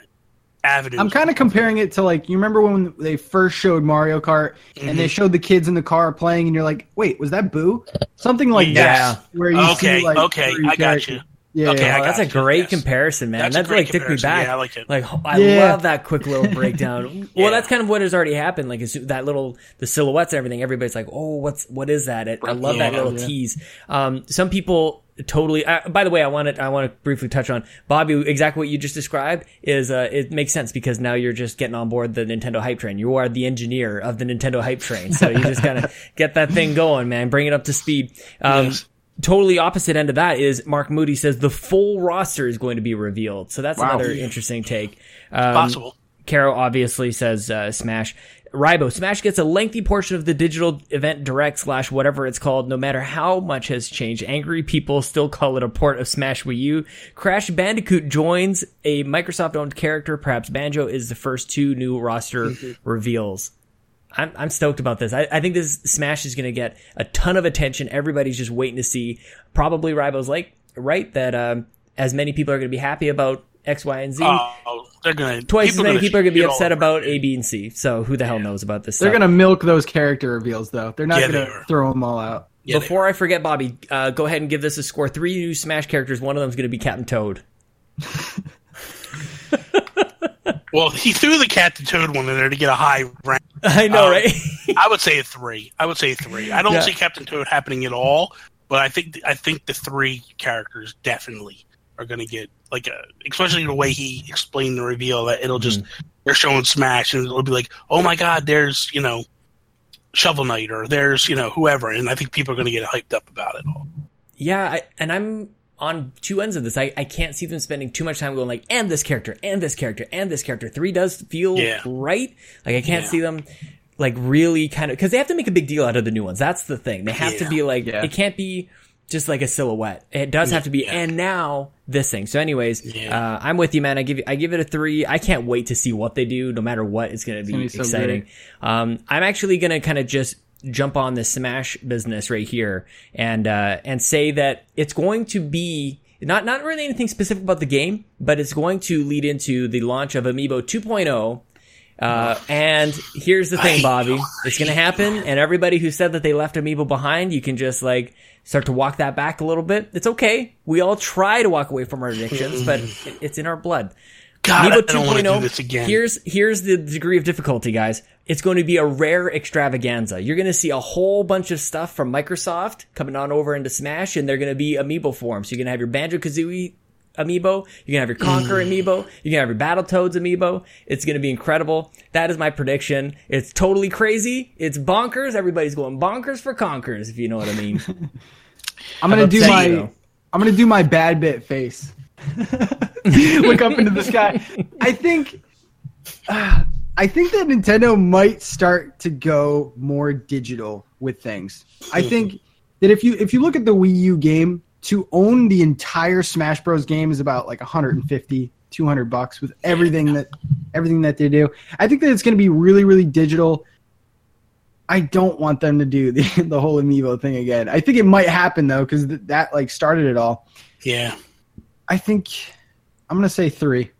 avenues. I'm kind of comparing it to like you remember when they first showed Mario Kart mm-hmm. and they mm-hmm. showed the kids in the car playing, and you're like, wait, was that Boo? Something like yeah. that. Where you okay, see, like, okay, I got you. Yeah, okay, oh, that's a great yes. comparison, man. That's that like took me back. Yeah, I like it. Like I yeah. love that quick little breakdown. yeah. Well, that's kind of what has already happened. Like that little the silhouettes and everything. Everybody's like, "Oh, what's what is that?" It, I love yeah, that little tease. Um, some people totally. Uh, by the way, I want to I want to briefly touch on Bobby. Exactly what you just described is uh, it makes sense because now you're just getting on board the Nintendo hype train. You are the engineer of the Nintendo hype train, so you just gotta get that thing going, man. Bring it up to speed. Um, yes totally opposite end of that is Mark Moody says the full roster is going to be revealed. So that's wow. another interesting take. Um, possible. Caro obviously says uh, Smash. Rybo, Smash gets a lengthy portion of the digital event direct slash whatever it's called, no matter how much has changed. Angry people still call it a port of Smash Wii U. Crash Bandicoot joins a Microsoft owned character. Perhaps Banjo is the first two new roster mm-hmm. reveals. I'm, I'm stoked about this. I, I think this Smash is going to get a ton of attention. Everybody's just waiting to see. Probably Rybo's like right that um, as many people are going to be happy about X, Y, and Z. Oh, they're going to twice as many people are going to be upset about A, B, and C. So who the hell knows about this? They're going to milk those character reveals though. They're not yeah, going to throw them all out. Yeah, Before I forget, Bobby, uh, go ahead and give this a score. Three new Smash characters. One of them is going to be Captain Toad. well, he threw the Captain Toad one in there to get a high rank. I know, um, right? I would say a three. I would say three. I don't yeah. see Captain Toad happening at all, but I think I think the three characters definitely are going to get like a, especially the way he explained the reveal that it'll just mm-hmm. they're showing Smash and it'll be like, oh my god, there's you know Shovel Knight or there's you know whoever, and I think people are going to get hyped up about it all. Yeah, I, and I'm on two ends of this. I, I can't see them spending too much time going like, and this character, and this character, and this character. Three does feel yeah. right. Like I can't yeah. see them like really kind of because they have to make a big deal out of the new ones. That's the thing. They have yeah. to be like it can't be just like a silhouette. It does have to be. And now this thing. So, anyways, uh, I'm with you, man. I give you, I give it a three. I can't wait to see what they do. No matter what, it's going to be exciting. um, I'm actually going to kind of just jump on the Smash business right here and uh, and say that it's going to be not not really anything specific about the game, but it's going to lead into the launch of Amiibo 2.0. Uh, and here's the thing, Bobby. It's gonna happen, and everybody who said that they left Amiibo behind, you can just like start to walk that back a little bit. It's okay. We all try to walk away from our addictions, but it's in our blood. God, Amiibo 2.0. Here's here's the degree of difficulty, guys. It's going to be a rare extravaganza. You're going to see a whole bunch of stuff from Microsoft coming on over into Smash, and they're going to be Amiibo forms. So you're going to have your Banjo Kazooie amiibo. You're gonna have your Conker mm. amiibo. You're gonna have your Battletoads amiibo. It's gonna be incredible. That is my prediction. It's totally crazy. It's bonkers. Everybody's going bonkers for conkers, if you know what I mean. I'm gonna do my. You, I'm gonna do my bad bit face. Look up into the sky. I think. Uh, I think that Nintendo might start to go more digital with things. I hmm. think that if you if you look at the Wii U game, to own the entire Smash Bros game is about like 150 200 bucks with everything that everything that they do. I think that it's going to be really really digital. I don't want them to do the the whole amiibo thing again. I think it might happen though cuz th- that like started it all. Yeah. I think I'm going to say 3.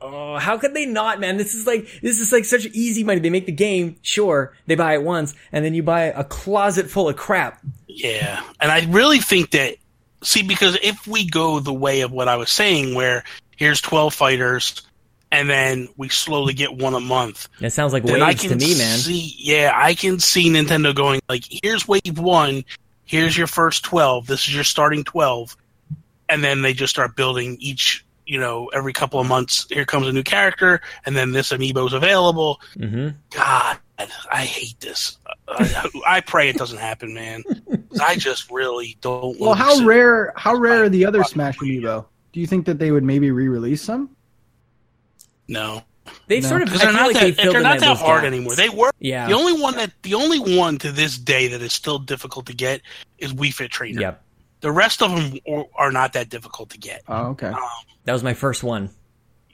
Oh, how could they not, man? This is like this is like such easy money. They make the game, sure, they buy it once, and then you buy a closet full of crap. Yeah, and I really think that see because if we go the way of what I was saying, where here's 12 fighters, and then we slowly get one a month. That sounds like waves to me, man. see, yeah, I can see Nintendo going like, here's wave one, here's your first 12, this is your starting 12, and then they just start building each, you know, every couple of months. Here comes a new character, and then this amiibo's available. hmm God, I hate this. I, I pray it doesn't happen, man. I just really don't. Well, want how to rare? How rare are the other Smash amiibo? Do you think that they would maybe re-release them? No, They've No. sort of. I because feel they're not like that. they've They're not that hard gaps. anymore. They were Yeah. the only one that the only one to this day that is still difficult to get is Wii Fit Trainer. Yep. The rest of them are, are not that difficult to get. Oh, okay. Um, That was my first one.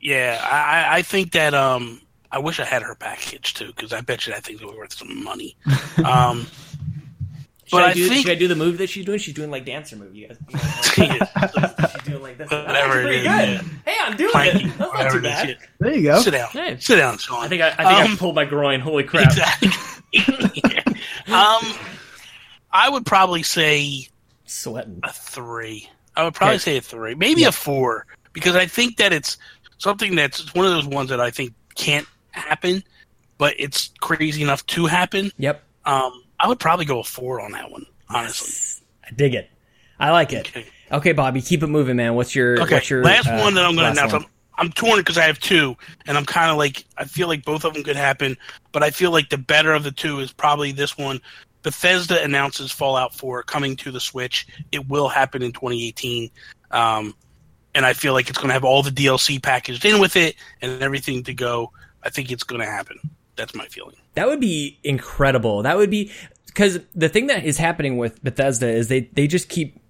yeah, I, I- I think that. Um, I wish I had her package too, because I bet you that thing's worth some money. Um, Should But I, I do, think- should I do the move that she's doing? She's doing like dancer move. You guys. You guys she's doing like this. Whatever That's it pretty good. yeah. Hey, I'm doing planking, it. That's not too bad. There you go. Sit down. Hey. Sit down, Sean. I think I, I think I Um, pulled my groin. Holy crap! Exactly. um, I would probably say Sweating. a three. I would probably Okay. say a three, maybe Yeah. a four, because I think that it's something that's one of those ones that I think can't happen, but it's crazy enough to happen. Yep. Um, I would probably go a four on that one, honestly. I dig it. I like it. Okay. Okay, Bobby, keep it moving, man. What's your Okay. what's your last uh, one that I'm going to announce. one? I'm, I'm torn because I have two, and I'm kind of like I feel like both of them could happen, but I feel like the better of the two is probably this one. Bethesda announces Fallout 4 coming to the Switch. It will happen in 2018, um, and I feel like it's going to have all the DLC packaged in with it and everything to go. I think it's going to happen. That's my feeling. That would be incredible. That would be because the thing that is happening with Bethesda is they they just keep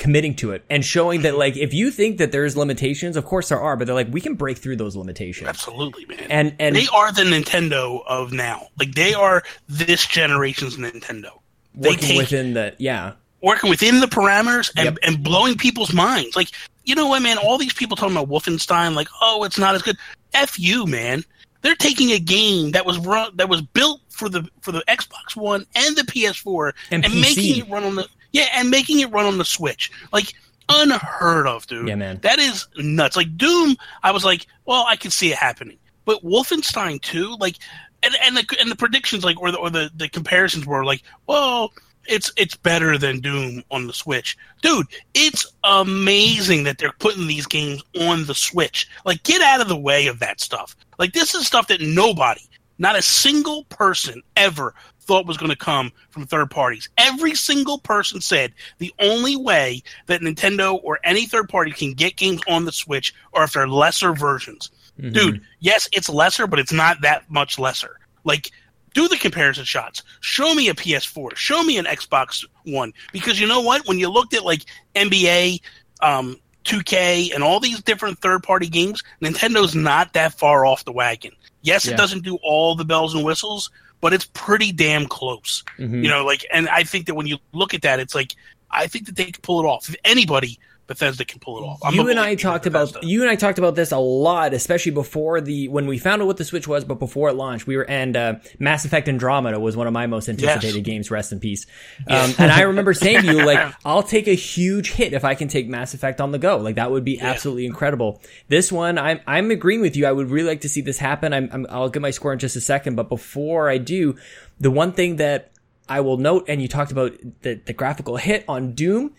committing to it and showing that like if you think that there's limitations, of course there are, but they're like we can break through those limitations. Absolutely, man. And and they are the Nintendo of now. Like they are this generation's Nintendo. They working take within the yeah. Working within the parameters and, Yep. and blowing people's minds. Like, you know what, man? All these people talking about Wolfenstein, like, oh, it's not as good. F you, man. They're taking a game that was run, that was built for the for the Xbox One and the PS4 And and, making it run on the yeah and making it run on the Switch. Like unheard of, dude. Yeah, man. That is nuts. Like Doom, I was like, well, I can see it happening. But Wolfenstein 2, like and and the and the predictions like or the or the, the comparisons were like, well, it's it's better than Doom on the Switch. Dude, it's amazing that they're putting these games on the Switch. Like get out of the way of that stuff. Like this is stuff that nobody, not a single person ever thought was going to come from third parties. Every single person said the only way that Nintendo or any third party can get games on the Switch are if they're lesser versions. Mhm. Dude, yes, it's lesser, but it's not that much lesser. Like, do the comparison shots. Show me a PS4. Show me an Xbox One. Because you know what? When you looked at like NBA, um, 2K, and all these different third party games, Nintendo's not that far off the wagon. Yes, Yeah. it doesn't do all the bells and whistles, but it's pretty damn close. Mhm. You know, like, and I think that when you look at that, it's like, I think that they could pull it off. If anybody, Bethesda can pull it off. I'm you and I talked about you and I talked about this a lot, especially before the when we found out what the Switch was, but before it launched, we were and uh, Mass Effect Andromeda was one of my most anticipated Yes. games. Rest in peace. Um, and I remember saying to you, like, I'll take a huge hit if I can take Mass Effect on the go. Like that would be absolutely incredible. This one, I'm I'm agreeing with you. I would really like to see this happen. I'm, I'm I'll get my score in just a second, but before I do, the one thing that I will note, and you talked about the, the graphical hit on Doom.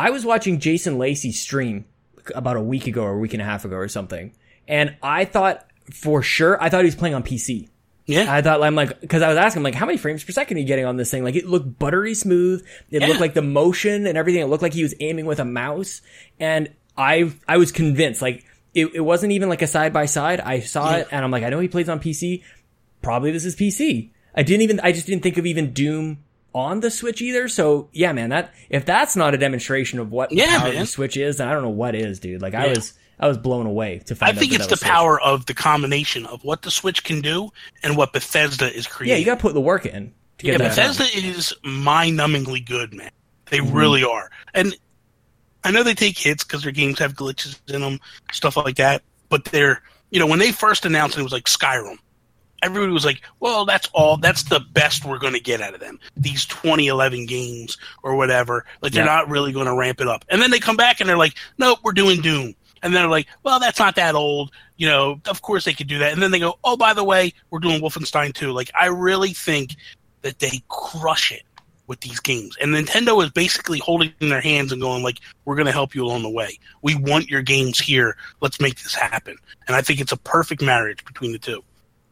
I was watching Jason Lacey stream about a week ago or a week and a half ago or something. And I thought for sure, I thought he was playing on PC. Yeah. I thought I'm like, cause I was asking him like, how many frames per second are you getting on this thing? Like it looked buttery smooth. It Yeah. looked like the motion and everything. It looked like he was aiming with a mouse. And I, I was convinced like it, it wasn't even like a side by side. I saw it and I'm like, I know he plays on PC. Probably this is PC. I didn't even, I just didn't think of even Doom on the Switch either. So yeah, man, that, if that's not a demonstration of what Yeah, the power man. the Switch is, then I don't know what is, dude. Like I was, I was blown away to find I out think it's the Switch. power of the combination of what the Switch can do and what Bethesda is creating. Yeah, you gotta put the work in to get Yeah, done. Bethesda is mind-numbingly good, man. They Mm-hmm. really are. And I know they take hits because their games have glitches in them, stuff like that. But they're, you know, when they first announced it, it was like Skyrim. Everybody was like, "Well, that's all. That's the best we're going to get out of them. These 2011 games or whatever. Like they're Yeah. not really going to ramp it up." And then they come back and they're like, "Nope, we're doing Doom." and they're like, well, that's not that old. You know, of course they could do that. And then they go, oh, by the way, we're doing Wolfenstein 2. Like, I really think that they crush it with these games. And Nintendo is basically holding their hands and going like, "We're going to help you along the way. We want your games here. Let's make this happen." And I think it's a perfect marriage between the two.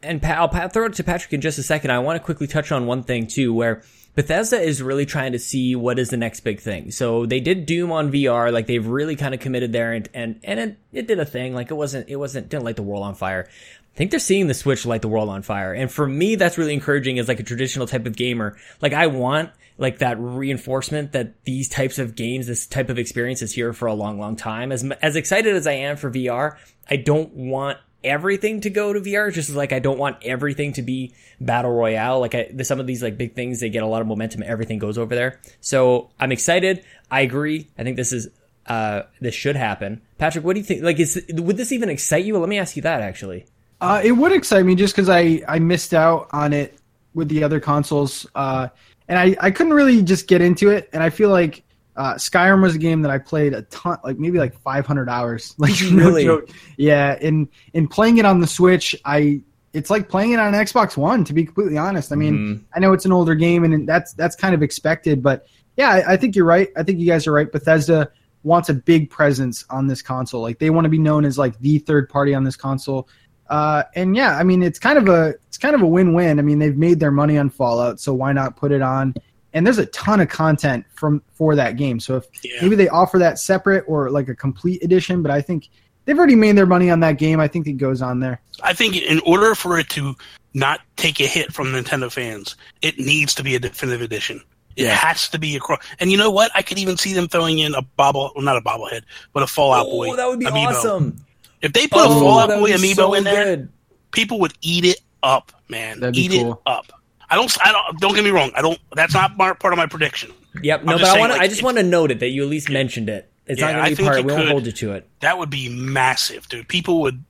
And I'll throw it to Patrick in just a second. I want to quickly touch on one thing too, where Bethesda is really trying to see what is the next big thing. So they did Doom on VR, like they've really kind of committed there, and and and it, it did a thing. Like it wasn't it wasn't didn't light the world on fire. I think they're seeing the Switch light the world on fire, and for me, that's really encouraging as like a traditional type of gamer. Like I want like that reinforcement that these types of games, this type of experience is here for a long, long time. As as excited as I am for VR, I don't want everything to go to VR. Just like I don't want everything to be battle royale. Like I, some of these like big things, they get a lot of momentum. Everything goes over there. So I'm excited. I agree. I think this is uh this should happen. Patrick, what do you think? Like, is would this even excite you? Well, let me ask you that actually. Uh, it would excite me just because I I missed out on it with the other consoles. Uh, and I I couldn't really just get into it. And I feel like uh, Skyrim was a game that I played a ton, like maybe like 500 hours. Like really, no yeah. In in playing it on the Switch, I it's like playing it on an Xbox One. To be completely honest, I mean, mm-hmm. I know it's an older game, and that's that's kind of expected. But yeah, I, I think you're right. I think you guys are right. Bethesda wants a big presence on this console. Like they want to be known as like the third party on this console. Uh, and yeah, I mean, it's kind of a it's kind of a win win. I mean, they've made their money on Fallout, so why not put it on and there's a ton of content from for that game. So if yeah. maybe they offer that separate or like a complete edition, but I think they've already made their money on that game. I think it goes on there. I think in order for it to not take a hit from Nintendo fans, it needs to be a definitive edition. It yeah. has to be a cross. And you know what? I could even see them throwing in a bobble, well, not a bobblehead, but a Fallout oh, Boy. that would be amiibo. awesome. If they put oh, a Fallout Boy amiibo so in there, good. people would eat it up, man. That'd eat cool. it up. I don't. I don't. Don't get me wrong. I don't. That's not part of my prediction. Yep. No, but I want. Like, I just want to note it that you at least mentioned it. It's yeah, not going to be part. We won't hold you to it. That would be massive, dude. People would.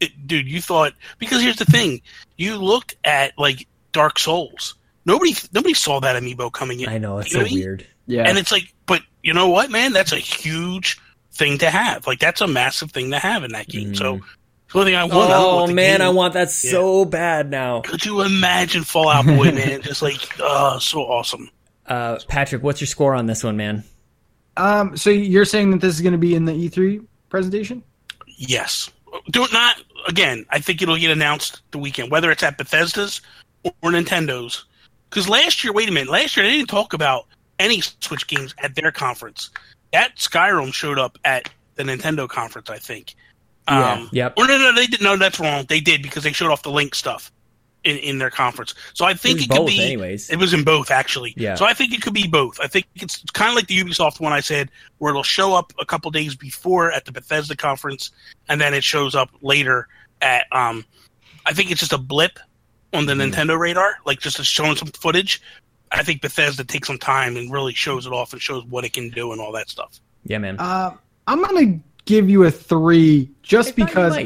It, dude, you thought because here's the thing. You look at like Dark Souls. Nobody. Nobody saw that amiibo coming in. I know it's you so know weird. Yeah. And it's like, but you know what, man? That's a huge thing to have. Like that's a massive thing to have in that game. Mm. So the I want. Oh I man, game. I want that so bad now. Could you imagine Fallout Boy, man? Just like, oh, so awesome. Uh, Patrick, what's your score on this one, man? Um, so you're saying that this is going to be in the E3 presentation? Yes. Do not again. I think it'll get announced the weekend, whether it's at Bethesda's or Nintendo's. Because last year, wait a minute, last year they didn't talk about any Switch games at their conference. That Skyrim showed up at the Nintendo conference, I think. Yeah. Um, yep. Or no, no, they did. No, that's wrong. They did because they showed off the link stuff in, in their conference. So I think it, it could be. Anyways, it was in both actually. Yeah. So I think it could be both. I think it's kind of like the Ubisoft one I said, where it'll show up a couple days before at the Bethesda conference, and then it shows up later at. um I think it's just a blip on the mm. Nintendo radar, like just showing some footage. I think Bethesda takes some time and really shows it off and shows what it can do and all that stuff. Yeah, man. Uh, I'm gonna give you a three just I because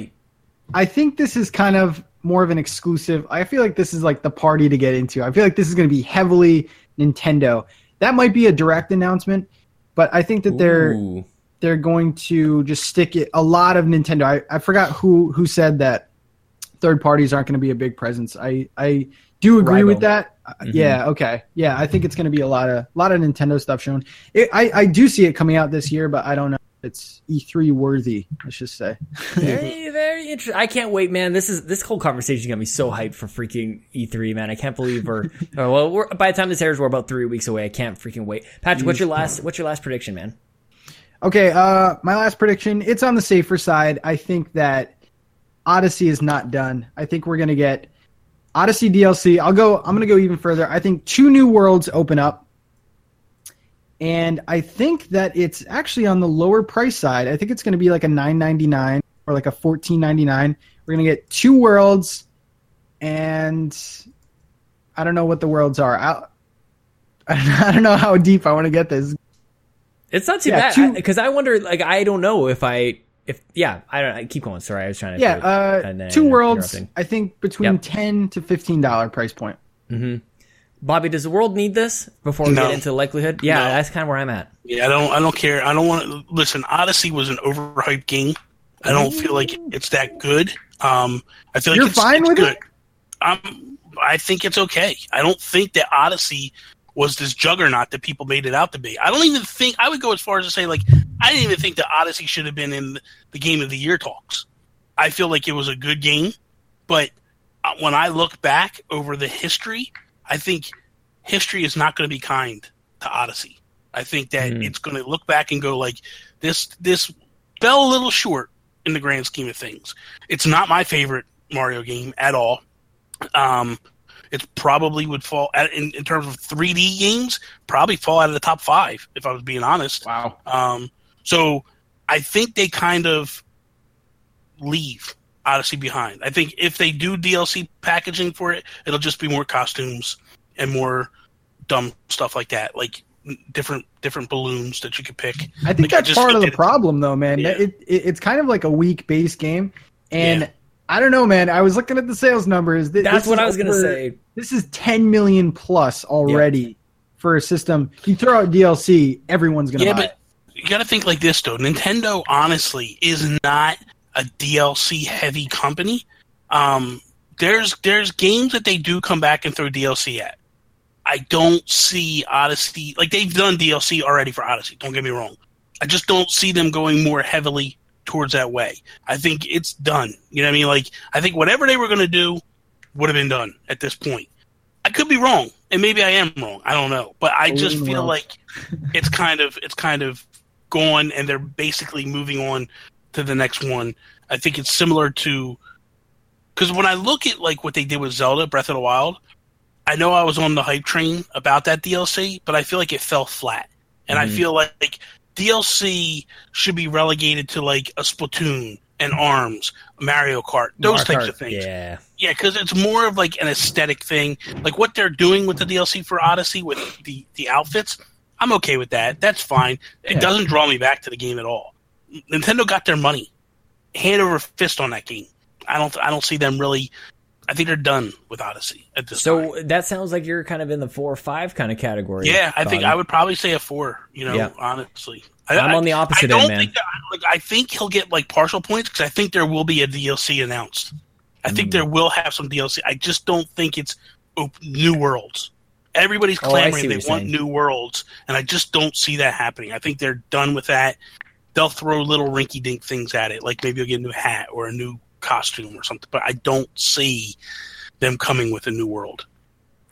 I think this is kind of more of an exclusive. I feel like this is like the party to get into. I feel like this is going to be heavily Nintendo. That might be a direct announcement, but I think that they're Ooh. they're going to just stick it a lot of Nintendo. I, I forgot who who said that third parties aren't going to be a big presence. I I do agree Rival. with that. Uh, mm-hmm. Yeah, okay. Yeah, I think it's going to be a lot of a lot of Nintendo stuff shown. It, I I do see it coming out this year, but I don't know it's E3 worthy, let's just say. very, very interesting. I can't wait, man. This is this whole conversation got me so hyped for freaking E3, man. I can't believe we're well. We're, by the time this airs, we're about three weeks away. I can't freaking wait. Patrick, what's your last? What's your last prediction, man? Okay, uh, my last prediction. It's on the safer side. I think that Odyssey is not done. I think we're gonna get Odyssey DLC. I'll go. I'm gonna go even further. I think two new worlds open up and I think that it's actually on the lower price side. I think it's going to be like a 9.99 or like a 14.99. We're going to get two worlds, and I don't know what the worlds are. I, I don't know how deep I want to get this. It's not too yeah, bad because I, I, wonder. Like, I don't know if I if yeah. I don't. I keep going. Sorry, I was trying to. Yeah, uh, two worlds. I think between yep. ten to fifteen dollar price point. Mm-hmm. Bobby, does the world need this before we No. get into likelihood? Yeah, No. that's kind of where I'm at. Yeah, I don't. I don't care. I don't want to listen. Odyssey was an overhyped game. I don't feel like it's that good. Um, I feel like You're it's, fine it's with good. it? Um, I think it's okay. I don't think that Odyssey was this juggernaut that people made it out to be. I don't even think I would go as far as to say like I didn't even think that Odyssey should have been in the game of the year talks. I feel like it was a good game, but uh, when I look back over the history, I think history is not going to be kind to Odyssey. I think that Hmm. it's going to look back and go like this. This fell a little short in the grand scheme of things. It's not my favorite Mario game at all. Um, it probably would fall at, in, in terms of 3D games, probably fall out of the top five if I was being honest. Wow. Um, so I think they kind of leave Odyssey behind. I think if they do DLC packaging for it, it'll just be more costumes and more dumb stuff like that, like different different balloons that you could pick. I think Like, I that's just part of the that- problem, though, man. Yeah. It, it it's kind of like a weak base game, and Yeah. I don't know, man. I was looking at the sales numbers. Th- That's this what is I was gonna say. This is 10 million plus already for a system. You throw out DLC, everyone's gonna Yeah, buy. but you got to think like this though. Nintendo honestly is not a DLC heavy company. Um, there's there's games that they do come back and throw DLC at. I don't see Odyssey like they've done DLC already for Odyssey. Don't get me wrong. I just don't see them going more heavily towards that way. I think it's done. You know what I mean? Like I think whatever they were going to do would have been done at this point. I could be wrong, and maybe I am wrong. I don't know, but I just feel like it's kind of it's kind of gone, and they're basically moving on to the next one. I think it's similar to because when I look at like what they did with Zelda Breath of the Wild, I know I was on the hype train about that DLC, but I feel like it fell flat, and I Mhm. feel like, like DLC should be relegated to like a Splatoon and Arms, Mario Kart, those Mario types Kart, of things. Yeah. Yeah, because it's more of like an aesthetic thing. Like what they're doing with the DLC for Odyssey with the the outfits, I'm okay with that. That's fine. It Yeah. doesn't draw me back to the game at all. Nintendo got their money, hand over fist on that game. I don't I don't see them really. I think they're done with Odyssey at this time. So that sounds like you're kind of in the four or five kind of category. Yeah, I think Bobby. I would probably say a four. You know, Yeah. honestly, I, I'm on the opposite I don't end, man. think that, like, I think he'll get like partial points because I think there will be a DLC announced. I think Mm. there will have some DLC. I just don't think it's new worlds. Everybody's Oh, I clamoring what they want saying. new worlds, and I just don't see that happening. I think they're done with that. They'll throw little rinky-dink things at it, like maybe you'll get a new hat or a new costume or something. But I don't see them coming with a new world.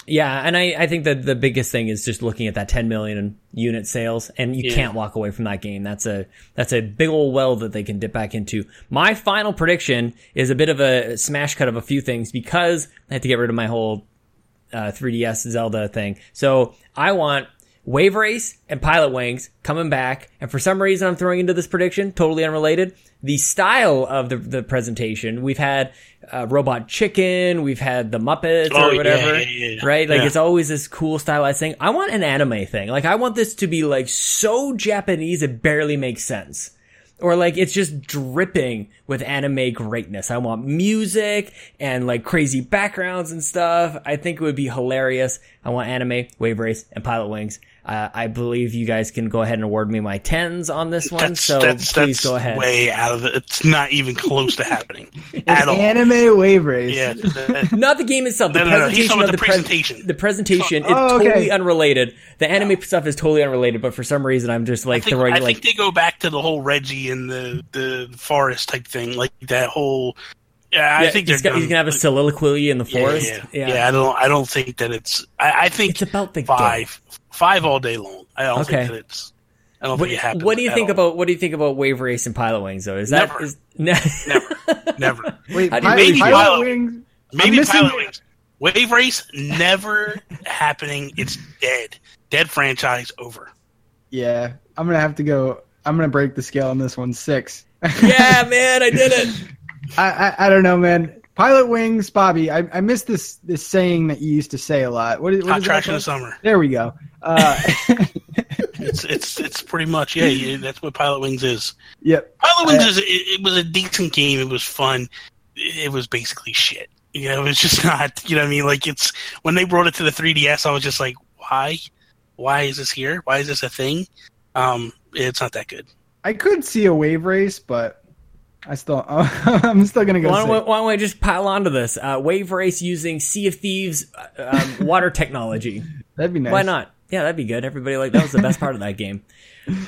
Yeah, and I, I think that the biggest thing is just looking at that 10 million unit sales, and you Yeah. can't walk away from that game. That's a that's a big old well that they can dip back into. My final prediction is a bit of a smash cut of a few things because I had to get rid of my whole uh, 3DS Zelda thing. So I want Wave Race and Pilot Wings coming back, and for some reason I'm throwing into this prediction, totally unrelated. The style of the the presentation, we've had uh, Robot Chicken, we've had the Muppets Oh, or whatever, yeah, yeah, yeah. right? Like it's always this cool stylized thing. I want an anime thing. Like I want this to be like so Japanese it barely makes sense. Or like it's just dripping with anime greatness. I want music and like crazy backgrounds and stuff. I think it would be hilarious. I want anime, Wave Race, and Pilot Wings. Uh, I believe you guys can go ahead and award me my tens on this one. That's, so that's, please that's go ahead. way out of it. It's not even close to happening at An all. anime wave race. Yeah, that- Not the game itself. The No, no, no, he's presentation talking of about the, the pres- presentation. the presentation is Oh, okay. totally unrelated. The anime stuff is totally unrelated, but for some reason I'm just I like think, throwing I like think they go back to the whole Reggie and the the forest type thing, like that whole. Yeah, I yeah, think he's, got, he's gonna have a soliloquy in the Yeah, forest. Yeah, yeah. I don't. I don't think that it's. I, I think It's about the game. five, five all day long. I don't Okay. think that it's. I don't What, think it happens. what do you at think all. about what do you think about Wave Race and Pilot Wings though? Is that Never. is ne- Never, never. Wait, How do you maybe Pilot Pilot- Wings. Maybe missing- Pilot Wings. Wave Race never happening. It's dead. Dead franchise over. Yeah, I'm gonna have to go. I'm gonna break the scale on this one. Six. yeah, man, I did it. I, I I don't know, man. Pilot Wings, Bobby. I I miss this this saying that you used to say a lot. What is, what Hot is trash in the summer. There we go. Uh, It's it's it's pretty much yeah. yeah that's what Pilot Wings is. yep. Pilot Wings Uh, is it, it was a decent game. It was fun. It, it was basically shit. You know, it was just not. You know, what I mean, like it's when they brought it to the 3DS, I was just like, why? Why is this here? Why is this a thing? Um, it's not that good. I could see a wave race, but I still I'm still gonna go. Why don't, we, why don't we just pile onto this? Uh, wave race using Sea of Thieves uh, um, water technology. That'd be nice. Why not? Yeah, that'd be good. Everybody like that was the best part of that game.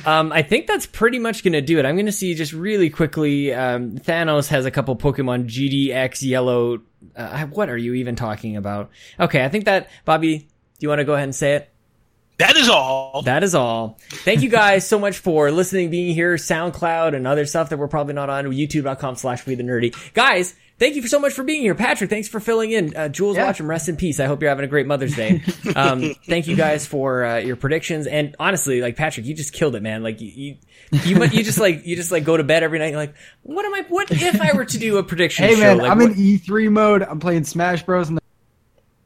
Um, I think that's pretty much going to do it. I'm going to see just really quickly. Um, Thanos has a couple Pokemon GDX Yellow. Uh, what are you even talking about? Okay, I think that Bobby. Do you want to go ahead and say it? That is all. That is all. Thank you guys so much for listening, being here, SoundCloud, and other stuff that we're probably not on. YouTube.com slash We the Nerdy. Guys, thank you so much for being here. Patrick, thanks for filling in. Uh, Jules Yeah. Watcham, rest in peace. I hope you're having a great Mother's Day. Um, thank you guys for uh, your predictions. And honestly, like Patrick, you just killed it, man. Like you, you, you, you just like you just like go to bed every night. You're like, what am I? What if I were to do a prediction Hey show? man, Like, I'm what- in E3 mode. I'm playing Smash Bros. and I'm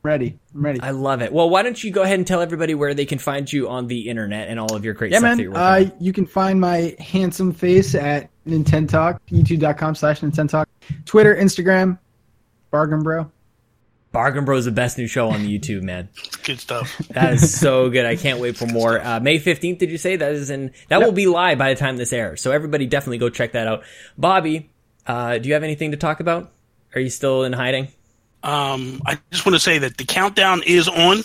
ready. I'm ready. I love it. Well, why don't you go ahead and tell everybody where they can find you on the internet and all of your great yeah, stuff that you're man. working on? Uh, you can find my handsome face at Nintendo Talk, youtube.com slash Nintendo Talk, Twitter, Instagram, Bargain Bro. Bargain Bros is the best new show on YouTube, man. Good stuff. That is so good. I can't wait for more. Uh, May 15th, did you say? That is in, that will be live by the time this airs. So everybody definitely go check that out. Bobby, uh, do you have anything to talk about? Are you still in hiding? Um, I just want to say that the countdown is on,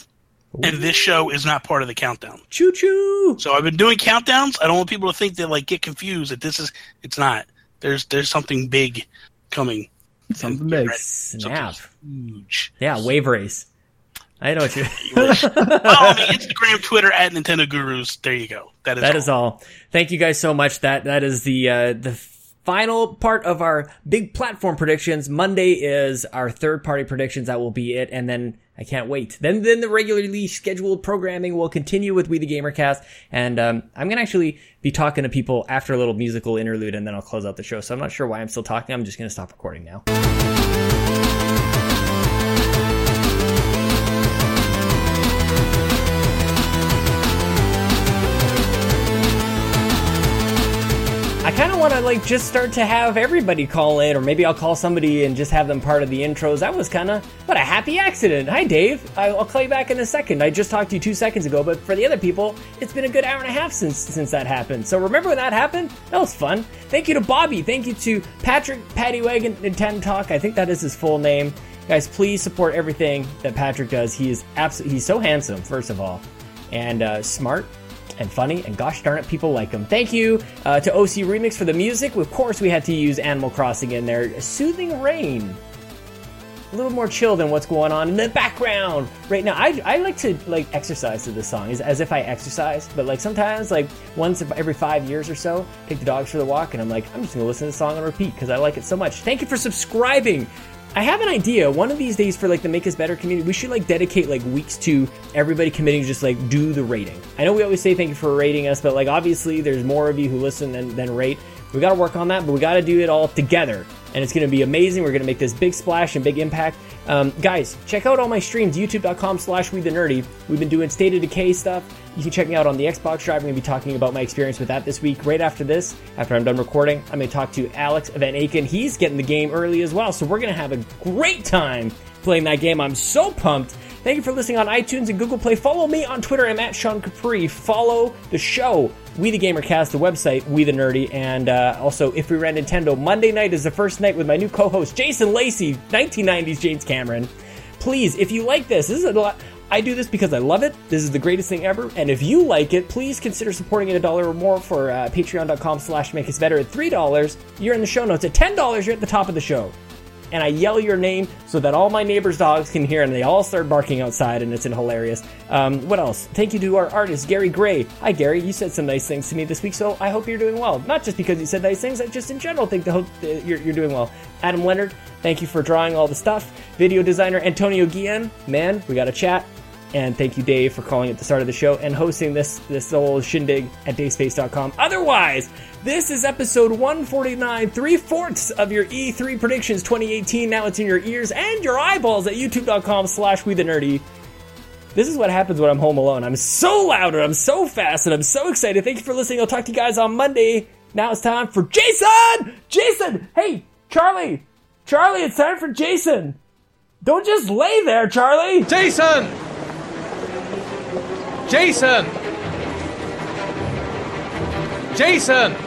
and this show is not part of the countdown. Choo choo! So I've been doing countdowns. I don't want people to think that like get confused that this is. It's not. There's there's something big coming. Something big. Snap. Something huge. Yeah, wave race. I know what you Follow me Instagram, Twitter at Nintendo Gurus. There you go. That is That all. is all. Thank you guys so much. That that is the uh, the final part of our big platform predictions. Monday is our third party predictions. That will be it, and then I can't wait. Then then the regularly scheduled programming will continue with We the Gamercast, and um, I'm gonna actually be talking to people after a little musical interlude, and then I'll close out the show. So I'm not sure why I'm still talking. I'm just gonna stop recording now. I kind of want to like just start to have everybody call in, or maybe I'll call somebody and just have them part of the intros. That was kind of what a happy accident. Hi, Dave. I- I'll call you back in a second. I just talked to you two seconds ago, but for the other people, it's been a good hour and a half since since that happened. So remember when that happened? That was fun. Thank you to Bobby. Thank you to Patrick Patty Wagon Nintendo Talk. I think that is his full name. Guys, please support everything that Patrick does. He is absolutely he's so handsome, first of all, and uh, smart and funny, and gosh darn it, people like them. Thank you uh, to OC Remix for the music. Of course, we had to use Animal Crossing in there. Soothing rain. A little more chill than what's going on in the background right now. I, I like to like exercise to this song as, as if I exercise, but like sometimes like once every five years or so, take the dogs for the walk, and I'm like I'm just gonna listen to the song on repeat because I like it so much. Thank you for subscribing. I have an idea. One of these days for like the Make Us Better community, we should like dedicate like weeks to everybody committing to just like do the rating. I know we always say thank you for rating us, but like obviously there's more of you who listen than, than rate. We got to work on that, but we got to do it all together. And it's going to be amazing. We're going to make this big splash and big impact. Um, guys, check out all my streams, youtube.com slash we the nerdy. We've been doing State of Decay stuff. You can check me out on the Xbox Drive. I'm going to be talking about my experience with that this week. Right after this, after I'm done recording, I'm going to talk to Alex Van Aken. He's getting the game early as well, so we're going to have a great time playing that game. I'm so pumped. Thank you for listening on iTunes and Google Play. Follow me on Twitter. I'm at Sean Capri. Follow the show, We the Gamercast, the website, We the Nerdy, and uh, also If We Ran Nintendo. Monday night is the first night with my new co-host, Jason Lacey, 1990s James Cameron. Please, if you like this, this is a lot. I do this because I love it. This is the greatest thing ever. And if you like it, please consider supporting it a dollar or more for uh, patreon.com slash make us better. At $3, you're in the show notes. At $10, you're at the top of the show and I yell your name so that all my neighbors' dogs can hear, and they all start barking outside, and it's hilarious. Um, what else? Thank you to our artist Gary Gray. Hi, Gary. You said some nice things to me this week, so I hope you're doing well. Not just because you said nice things, I just in general think the hope you're, you're doing well. Adam Leonard, thank you for drawing all the stuff. Video designer Antonio Guillen, man, we got a chat. And thank you, Dave, for calling at the start of the show and hosting this this little shindig at dayspace.com. Otherwise, this is episode 149, three fourths of your E3 predictions 2018. Now it's in your ears and your eyeballs at youtube.com slash we the nerdy. This is what happens when I'm home alone. I'm so loud and I'm so fast and I'm so excited. Thank you for listening. I'll talk to you guys on Monday. Now it's time for Jason! Jason! Hey, Charlie! Charlie, it's time for Jason! Don't just lay there, Charlie! Jason! Jason! Jason!